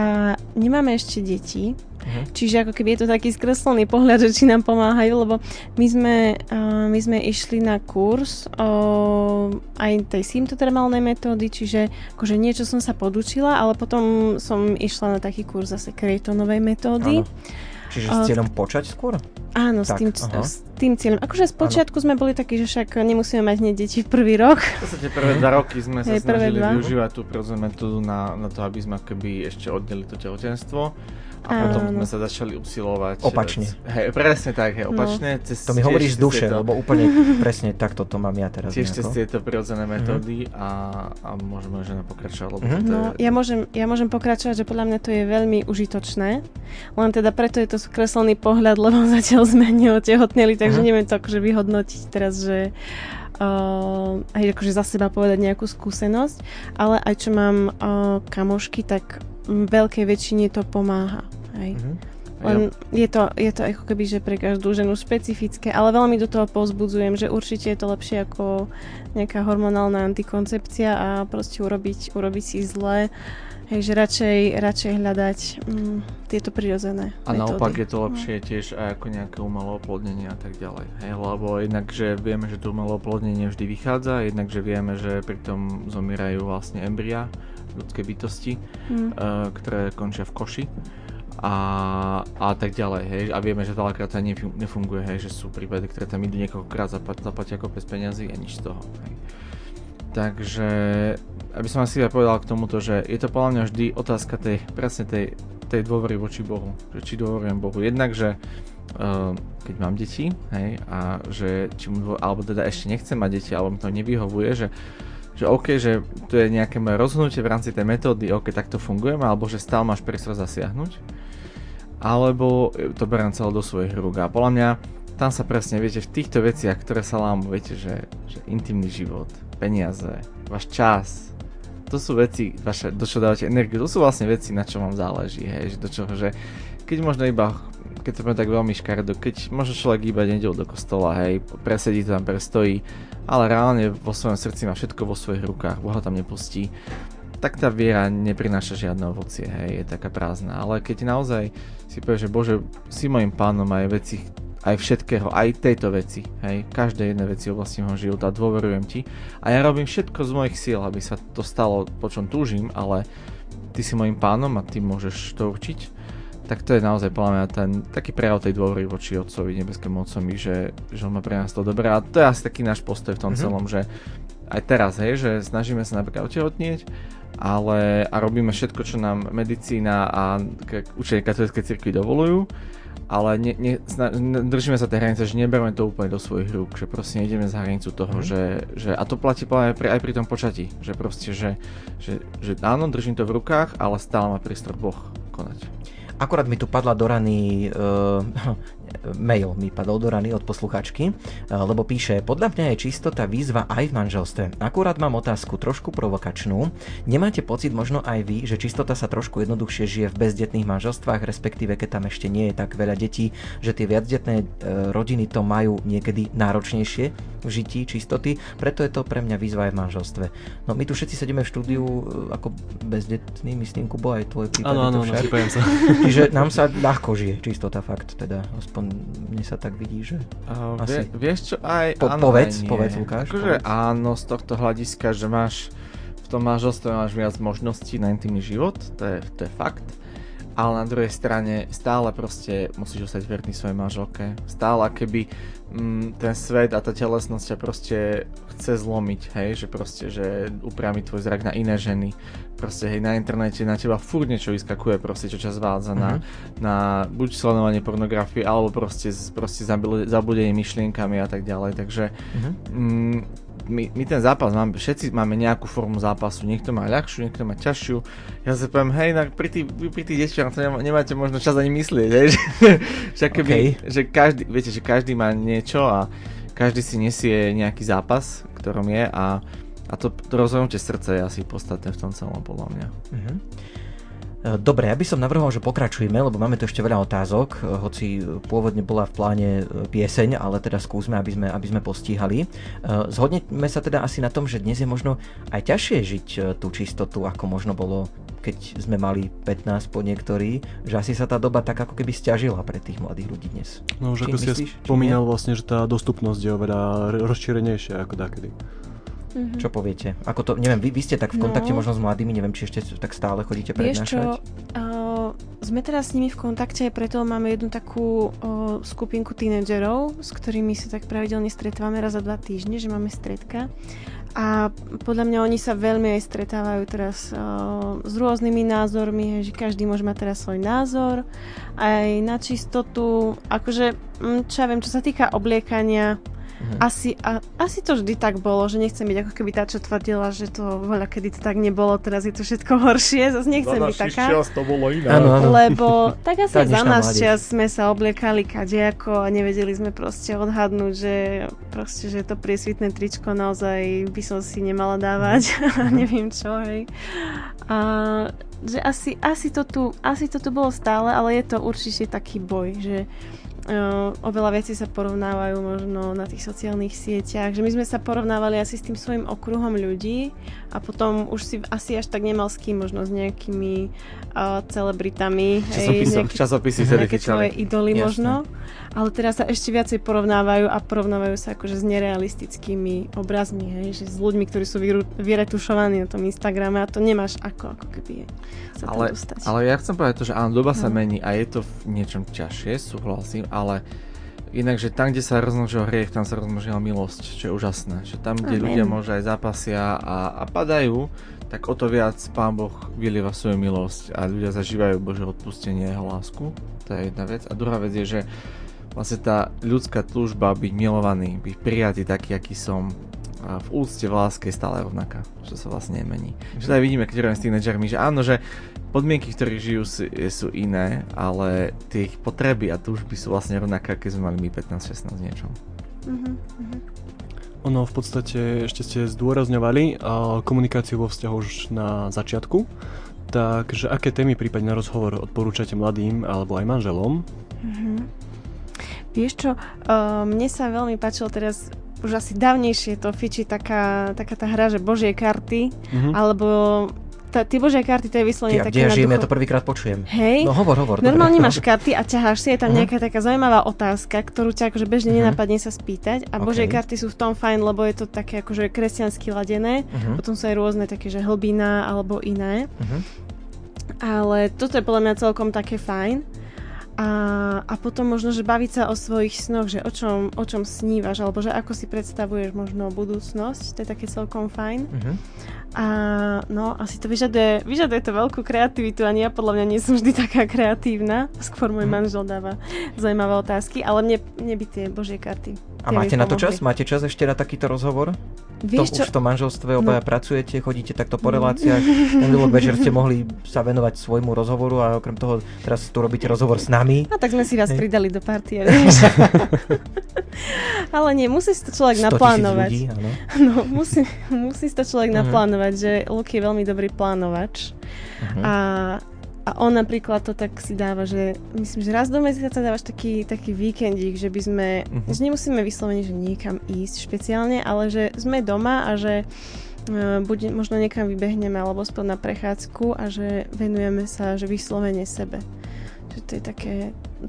nemáme ešte deti, Uh-huh. Čiže ako keby je to taký skreslený pohľad, že či nám pomáhajú, lebo my sme, uh, my sme išli na kurz uh, aj tej symptotermálnej metódy, čiže akože niečo som sa podučila, ale potom som išla na taký kurz zase Krejtonovej metódy. Uh-huh. Čiže s cieľom počať skôr? Áno, tak, s, tým, s tým cieľom. Akože z počiatku ano. sme boli takí, že však nemusíme mať hneď deti v prvý rok. V podstate prvé dva roky sme sa snažili dva. využívať tú prirodzenú metódu na, na to, aby sme keby ešte oddelili to tehotenstvo a Áno. potom sme sa začali usilovať. Opačne. Hej, presne tak, hej, no. opačne. No. Cez, to mi hovoríš z duše, to, lebo úplne presne takto to mám ja teraz. Tiež cez tieto prirodzené mhm. metódy mm-hmm. a, a môžeme že pokračovať. Lebo mm-hmm. no, je... ja, môžem, ja môžem pokračovať, že podľa mňa to je veľmi užitočné, len teda preto je to kreslený pohľad, lebo zatiaľ sme neotehotneli, takže mm-hmm. neviem to akože vyhodnotiť teraz, že uh, aj akože za seba povedať nejakú skúsenosť, ale aj čo mám uh, kamošky, tak veľkej väčšine to pomáha. Hej. Mm-hmm. Len je to, je to ako keby, že pre každú ženu špecifické, ale veľmi do toho pozbudzujem, že určite je to lepšie ako nejaká hormonálna antikoncepcia a proste urobiť, urobiť si zle. Že radšej, radšej hľadať mm, tieto prirodzené A metódy. naopak je to lepšie no. tiež aj ako nejaké umelé oplodnenie a tak ďalej. Hej, lebo jednak, že vieme, že to umelé oplodnenie vždy vychádza, jednak, že vieme, že pritom zomierajú vlastne embria ľudské bytosti, mm. uh, ktoré končia v koši a, a tak ďalej, hej, a vieme, že veľakrát to nefunguje, hej, že sú prípady, ktoré tam idú niekoľkokrát zaplat, zaplatia ako bez peňazí a nič z toho, hej. Takže aby som asi povedal k tomuto, že je to podľa mňa vždy otázka tej, presne tej, tej dôvery voči Bohu. Že či dôverujem Bohu. Jednak, že uh, keď mám deti, hej, a že či mu, alebo teda ešte nechcem mať deti, alebo mi to nevyhovuje, že že OK, že to je nejaké moje rozhodnutie v rámci tej metódy, OK, tak to fungujeme, alebo že stále máš priestor zasiahnuť, alebo to beriem celé do svojich rúk. A podľa mňa tam sa presne, viete, v týchto veciach, ktoré sa lámu, viete, že, že intimný život, peniaze, váš čas, to sú veci, vaše, do čo dávate energiu, to sú vlastne veci, na čo vám záleží, hej, že do čoho, že keď možno iba, keď to tak veľmi škaredo, keď možno človek iba nedel do kostola, hej, presedí to tam, prestojí, ale reálne vo svojom srdci má všetko vo svojich rukách, Boha tam nepustí, tak tá viera neprináša žiadne ovocie, hej, je taká prázdna. Ale keď naozaj si povieš, že Bože, si mojim pánom aj veci, aj všetkého, aj tejto veci, hej, každej jednej veci oblasti môjho života, dôverujem ti. A ja robím všetko z mojich síl, aby sa to stalo, po čom túžim, ale ty si mojim pánom a ty môžeš to určiť tak to je naozaj podľa mňa ten taký prejav tej dôvery voči otcovi, nebeskému otcovi, že, že on má pre nás to dobré a to je asi taký náš postoj v tom mm-hmm. celom, že aj teraz, hej, že snažíme sa napríklad otehotnieť, ale a robíme všetko, čo nám medicína a učenie katolíckej cirkvi dovolujú, ale ne, ne, sna, držíme sa tej hranice, že neberme to úplne do svojich rúk, že proste nejdeme za hranicu toho, mm. že, že a to platí aj pri, aj pri tom počatí, že proste, že, že, že áno, držím to v rukách, ale stále má priestor Boh konať. Akorát mi tu padla do rany uh, mail mi padol do rany od posluchačky, uh, lebo píše, podľa mňa je čistota výzva aj v manželstve. Akurát mám otázku trošku provokačnú. Nemáte pocit možno aj vy, že čistota sa trošku jednoduchšie žije v bezdetných manželstvách, respektíve keď tam ešte nie je tak veľa detí, že tie viacdetné uh, rodiny to majú niekedy náročnejšie v žití čistoty, preto je to pre mňa výzva aj v manželstve. No my tu všetci sedíme v štúdiu ako bezdetní, myslím, Kubo, aj tvoj prípad. Áno, áno, sa. Čiže nám sa ľahko žije čistota fakt, teda aspoň mne sa tak vidí, že uh, asi... Vie, vieš čo, aj po, áno, povedz, aj povedz Lukáš. Akože povedz. áno, z tohto hľadiska, že máš v tom manželstve máš viac možností na intimný život, to je, to je fakt ale na druhej strane stále proste musíš ostať verný svojej manželke. Stále keby mm, ten svet a tá telesnosť ťa proste chce zlomiť, hej, že proste, že upriami tvoj zrak na iné ženy. Proste, hej, na internete na teba furt niečo vyskakuje, proste, čo ťa zvádza mm-hmm. na, mhm. na buď sledovanie pornografie, alebo proste, proste zabudenie myšlienkami a tak ďalej, takže mm-hmm. mm, my, my ten zápas máme, všetci máme nejakú formu zápasu, niekto má ľahšiu, niekto má ťažšiu. Ja sa poviem, hej, no, pri, tých, pri tých nemá, nemáte možno čas ani myslieť, hej, že, že, keby, okay. že každý, viete, že každý má niečo a každý si nesie nejaký zápas, ktorom je a, a to, to rozhodnutie srdca je asi podstatné v tom celom, podľa mňa. E, dobre, ja by som navrhoval, že pokračujeme, lebo máme tu ešte veľa otázok, e, hoci pôvodne bola v pláne e, pieseň, ale teda skúsme, aby sme, aby sme postíhali. Zhodneme sa teda asi na tom, že dnes je možno aj ťažšie žiť tú čistotu, ako možno bolo keď sme mali 15 po niektorí, že asi sa tá doba tak ako keby stiažila pre tých mladých ľudí dnes. No už ako si spomínal vlastne, že tá dostupnosť je oveľa rozšírenejšia ako dakedy. Mm-hmm. Čo poviete? Ako to, neviem, vy, vy ste tak v kontakte no, možno s mladými, neviem, či ešte tak stále chodíte prednášať? Vieš čo, uh, sme teraz s nimi v kontakte, preto máme jednu takú uh, skupinku tínedžerov, s ktorými sa tak pravidelne stretávame raz za dva týždne, že máme stredka. A podľa mňa oni sa veľmi aj stretávajú teraz uh, s rôznymi názormi, že každý môže mať teraz svoj názor, aj na čistotu, akože, čo ja viem, čo sa týka obliekania, Mhm. Asi, a, asi to vždy tak bolo, že nechcem byť ako keby tá, čo tvrdila, že to voľa kedy to tak nebolo, teraz je to všetko horšie, zase nechcem byť taká. čas to bolo iné. Ano, ano. Lebo tak asi za nás čas sme sa obliekali kadejako a nevedeli sme proste odhadnúť, že proste, že to priesvitné tričko naozaj by som si nemala dávať a mhm. neviem čo, hej. A že asi, asi, to tu, asi to tu bolo stále, ale je to určite taký boj, že Uh, oveľa veci sa porovnávajú možno na tých sociálnych sieťach, že my sme sa porovnávali asi s tým svojim okruhom ľudí a potom už si asi až tak nemal s kým, možno s nejakými uh, celebritami. Časopisoch, časopisy vtedy Nejaké tvoje idoly Jasne. možno. Ale teraz sa ešte viacej porovnávajú a porovnávajú sa akože s nerealistickými obrazmi, hej, že s ľuďmi, ktorí sú vyretušovaní na tom Instagrame a to nemáš ako, ako keby sa ale, dostať. Ale ja chcem povedať to, že áno, doba no. sa mení a je to v niečom ťažšie, súhlasím, ale inak, že tam, kde sa rozmnožil hriech, tam sa rozmnožila milosť, čo je úžasné. Že tam, kde Amen. ľudia možno aj zapasia a, a padajú, tak o to viac Pán Boh vylieva svoju milosť a ľudia zažívajú Bože odpustenie jeho lásku. To je jedna vec. A druhá vec je, že vlastne tá ľudská túžba byť milovaný, byť prijatý taký, aký som, v úcte, v láske je stále rovnaká, čo sa vlastne nemení. Že aj vidíme, keď robíme s tínedžermi, že áno, že podmienky, v ktorých žijú, sú, iné, ale tie ich potreby a túžby sú vlastne rovnaké, keď sme mali my 15-16 niečom. Mm-hmm. Ono v podstate ešte ste zdôrazňovali a komunikáciu vo vzťahu už na začiatku. Takže aké témy prípadne na rozhovor odporúčate mladým alebo aj manželom? Mm-hmm. Vieš čo, uh, mne sa veľmi páčilo teraz už asi dávnejšie to fičí taká, taká tá hra, že Božie karty, mm-hmm. alebo tá, tie Božie karty, to je vyslovene také ja žijem, ducho... ja to prvýkrát počujem. Hej. No hovor, hovor. Normálne dobre. máš karty a ťaháš si, je tam uh-huh. nejaká taká zaujímavá otázka, ktorú ťa akože bežne uh-huh. nenapadne sa spýtať a okay. Božie karty sú v tom fajn, lebo je to také akože kresťansky ladené, uh-huh. potom sú aj rôzne také, že hlbina alebo iné. Uh-huh. Ale toto je podľa mňa celkom také fajn. A, a potom možno, že baviť sa o svojich snoch, že o čom, o čom snívaš, alebo že ako si predstavuješ možno budúcnosť, to je také celkom fajn. Uh-huh. A no, asi to vyžaduje, vyžaduje to veľkú kreativitu, ani ja podľa mňa nie som vždy taká kreatívna. Skôr môj mm. manžel dáva zaujímavé otázky, ale mne, mne by tie božie karty. A máte na to čas? Máte čas ešte na takýto rozhovor? Vieš, to, čo? Už v tom manželstve obaja no. pracujete, chodíte takto po reláciách. Minulý večer ste mohli sa venovať svojmu rozhovoru a okrem toho teraz tu robíte rozhovor s nami. A tak sme si vás Hej. pridali do partie. Ale nie, musí si to človek naplánovať. Ľudí, áno. No, musí, musí si to človek uh-huh. naplánovať, že Luky je veľmi dobrý plánovač. Uh-huh. A, a on napríklad to tak si dáva, že myslím, že raz do mesiaca dávaš taký, taký víkendík, že by sme, uh-huh. že nemusíme vyslovene, že niekam ísť špeciálne, ale že sme doma a že uh, buď možno niekam vybehneme alebo spod na prechádzku a že venujeme sa že vyslovene sebe. Že to je také,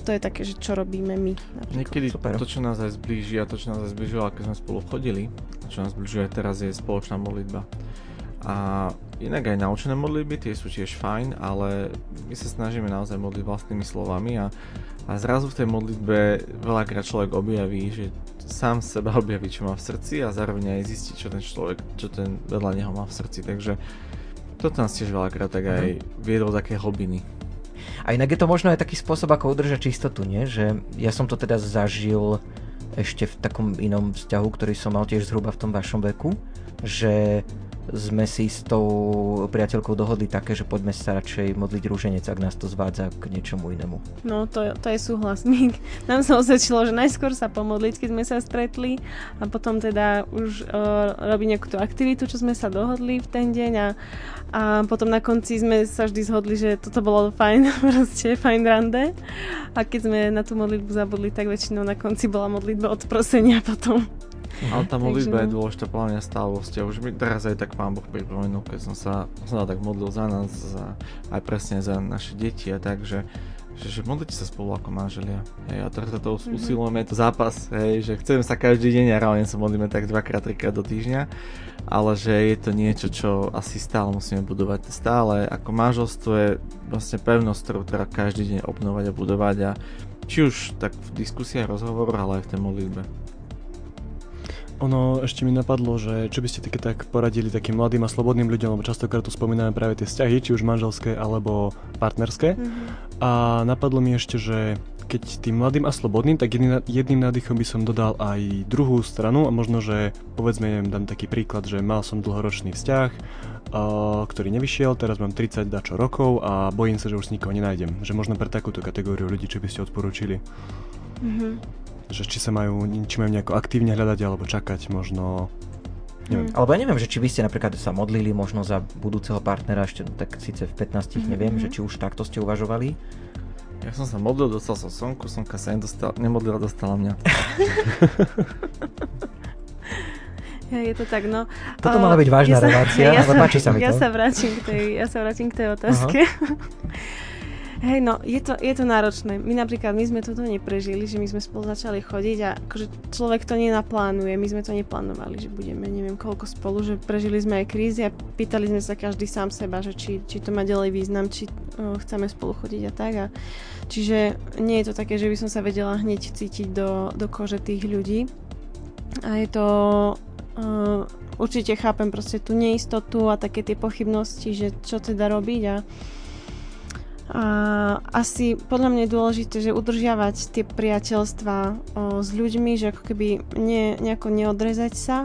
to je také, že čo robíme my. Napríklad. Niekedy Super. to, čo nás aj zblíži a to, čo nás aj zbližilo, keď sme spolu chodili, čo nás zbližuje teraz, je spoločná modlitba. A inak aj naučené modlitby, tie sú tiež fajn, ale my sa snažíme naozaj modliť vlastnými slovami a, a zrazu v tej modlitbe veľakrát človek objaví, že sám seba objaví, čo má v srdci a zároveň aj zistí, čo ten človek, čo ten vedľa neho má v srdci. Takže toto nás tiež veľakrát tak aj mhm. viedlo také hlbiny. A inak je to možno aj taký spôsob, ako udržať čistotu, nie? Že ja som to teda zažil ešte v takom inom vzťahu, ktorý som mal tiež zhruba v tom vašom veku, že sme si s tou priateľkou dohodli také, že poďme sa radšej modliť rúženec, ak nás to zvádza k niečomu inému. No, to, to je súhlasník. Nám sa osvedčilo, že najskôr sa pomodliť, keď sme sa stretli a potom teda už uh, robiť nejakú tú aktivitu, čo sme sa dohodli v ten deň a, a potom na konci sme sa vždy zhodli, že toto bolo fajn, proste fajn rande a keď sme na tú modlitbu zabudli, tak väčšinou na konci bola modlitba od prosenia potom. Mhm. Ale tá modlitba je dôležitá podľa mňa stále vo vzťahu. Už mi teraz aj tak pán Boh pripomenul, keď som sa, som sa tak modlil za nás, za, aj presne za naše deti a tak, že že, že modlite sa spolu ako manželia. Hej, a teraz to mm-hmm. usilujeme, to zápas, hej, že chceme sa každý deň a reálne sa modlíme tak dvakrát, trikrát do týždňa, ale že je to niečo, čo asi stále musíme budovať. Stále ako manželstvo je vlastne pevnosť, ktorú treba každý deň obnovať a budovať a či už tak v diskusiách, rozhovoroch, ale aj v tej modlitbe. Ono ešte mi napadlo, že čo by ste také tak poradili takým mladým a slobodným ľuďom, lebo častokrát tu spomíname práve tie vzťahy, či už manželské alebo partnerské. Mm-hmm. A napadlo mi ešte, že keď tým mladým a slobodným, tak jedným, jedným nádychom by som dodal aj druhú stranu a možno, že povedzme, neviem, dám taký príklad, že mal som dlhoročný vzťah, uh, ktorý nevyšiel, teraz mám 30 dačo rokov a bojím sa, že už nikoho nenájdem. Že možno pre takúto kategóriu ľudí, čo by ste odporúčili. Mm-hmm že či sa majú, či majú nejako aktívne hľadať alebo čakať možno Neviem. Alebo ja neviem, že či by ste napríklad sa modlili možno za budúceho partnera ešte, no tak síce v 15 mm-hmm. neviem, že či už takto ste uvažovali. Ja som sa modlil, dostal som slnku, slnka sa nedostala, nemodlila, dostala mňa. je to tak, no. Toto mala byť vážna ja relácia, ja ale páči sa mi ja to. Sa vrátim k tej, ja sa vrátim k tej otázke. Hej, no, je to, je to náročné. My napríklad, my sme toto neprežili, že my sme spolu začali chodiť a akože človek to nenaplánuje, my sme to neplánovali, že budeme neviem koľko spolu, že prežili sme aj krízy a pýtali sme sa každý sám seba, že či, či to má ďalej význam, či uh, chceme spolu chodiť a tak. A, čiže nie je to také, že by som sa vedela hneď cítiť do, do kože tých ľudí. A je to uh, určite chápem proste tú neistotu a také tie pochybnosti, že čo teda robiť a a asi podľa mňa je dôležité, že udržiavať tie priateľstva o, s ľuďmi, že ako keby ne, nejako neodrezať sa,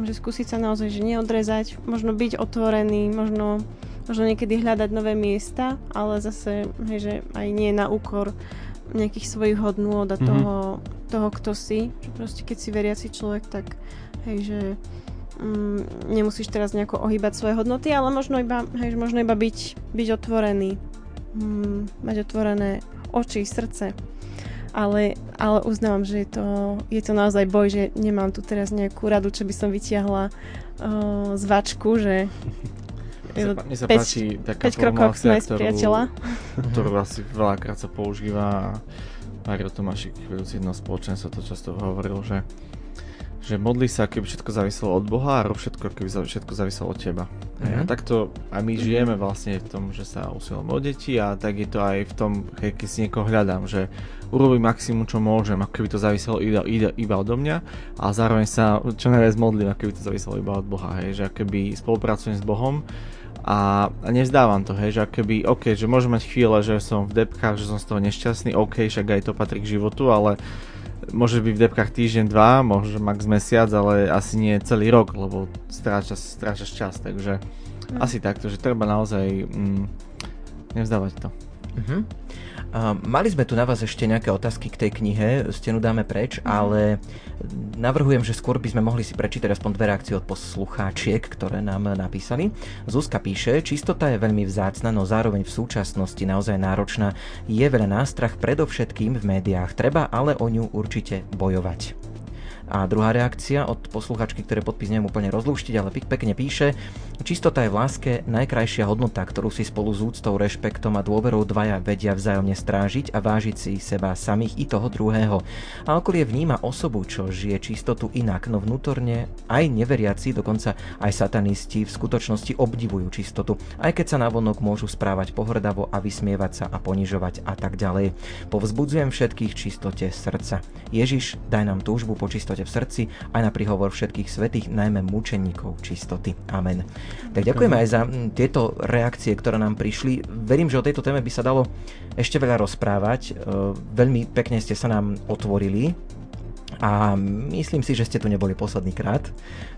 že skúsiť sa naozaj, že neodrezať, možno byť otvorený, možno, možno niekedy hľadať nové miesta, ale zase, hej, že aj nie na úkor nejakých svojich hodnôt a mm-hmm. toho, toho, kto si. Že proste keď si veriaci človek, tak hej, že mm, nemusíš teraz nejako ohýbať svoje hodnoty, ale možno iba, hej, možno iba byť, byť otvorený mm, mať otvorené oči, srdce. Ale, ale uznávam, že je to, je to naozaj boj, že nemám tu teraz nejakú radu, čo by som vytiahla uh, z vačku, že mne sa, páči taká 5 krokov ktorú, priateľa. ktorú asi veľakrát sa používa a Mario Tomášik, vedúci jedného spoločenstva, to často hovoril, že že modli sa, keby všetko záviselo od Boha a rob všetko, keby všetko záviselo od teba. Mm-hmm. A takto a my žijeme vlastne v tom, že sa usilujeme o deti a tak je to aj v tom, keď si niekoho hľadám, že urobím maximum, čo môžem, ako keby to záviselo iba, iba, iba odo mňa a zároveň sa čo najviac modlím, ako keby to záviselo iba od Boha, hej, že keby spolupracujem s Bohom a, a nevzdávam to, hej, že keby, OK, že môžem mať chvíle, že som v depkách, že som z toho nešťastný, OK, však aj to patrí k životu, ale môže byť v depkách týždeň, dva, možno max mesiac, ale asi nie celý rok, lebo stráčaš, stráčaš čas, takže mm. asi takto, že treba naozaj mm, nevzdávať to. Uh-huh. Uh, mali sme tu na vás ešte nejaké otázky k tej knihe, stenu dáme preč, mm. ale navrhujem, že skôr by sme mohli si prečítať aspoň dve reakcie od poslucháčiek, ktoré nám napísali. Zuzka píše, čistota je veľmi vzácna, no zároveň v súčasnosti naozaj náročná. Je veľa nástrach predovšetkým v médiách, treba ale o ňu určite bojovať. A druhá reakcia od posluchačky, ktoré podpis neviem úplne rozlúštiť, ale pekne píše, čistota je v láske najkrajšia hodnota, ktorú si spolu s úctou, rešpektom a dôverou dvaja vedia vzájomne strážiť a vážiť si seba samých i toho druhého. A okolie vníma osobu, čo žije čistotu inak, no vnútorne aj neveriaci, dokonca aj satanisti v skutočnosti obdivujú čistotu, aj keď sa navonok môžu správať pohrdavo a vysmievať sa a ponižovať a tak ďalej. Povzbudzujem všetkých čistote srdca. Ježiš, daj nám túžbu po čistote v srdci, aj na príhovor všetkých svetých, najmä mučeníkov čistoty. Amen. Tak ďakujeme aj za tieto reakcie, ktoré nám prišli. Verím, že o tejto téme by sa dalo ešte veľa rozprávať. E, veľmi pekne ste sa nám otvorili a myslím si, že ste tu neboli posledný krát,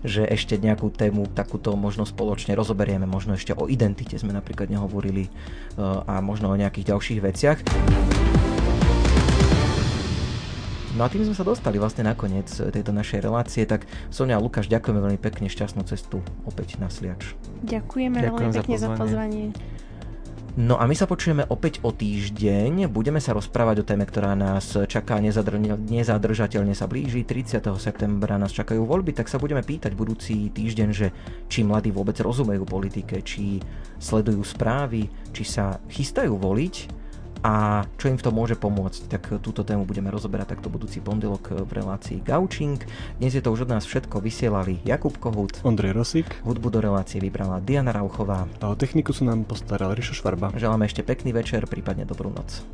že ešte nejakú tému takúto možno spoločne rozoberieme, možno ešte o identite sme napríklad nehovorili e, a možno o nejakých ďalších veciach. No a tým sme sa dostali vlastne nakoniec tejto našej relácie, tak Sonia a Lukáš, ďakujeme veľmi pekne, šťastnú cestu opäť na Sliač. Ďakujeme Ďakujem veľmi pekne za pozvanie. Za pozvanie. No a my sa počujeme opäť o týždeň. Budeme sa rozprávať o téme, ktorá nás čaká nezadr- nezadržateľne sa blíži. 30. septembra nás čakajú voľby, tak sa budeme pýtať budúci týždeň, že či mladí vôbec rozumejú politike, či sledujú správy, či sa chystajú voliť a čo im v tom môže pomôcť, tak túto tému budeme rozoberať takto budúci pondelok v relácii Gaučing. Dnes je to už od nás všetko, vysielali Jakub Kohut, Ondrej Rosík, hudbu do relácie vybrala Diana Rauchová a o techniku sa nám postaral Rišo Švarba. Želáme ešte pekný večer, prípadne dobrú noc.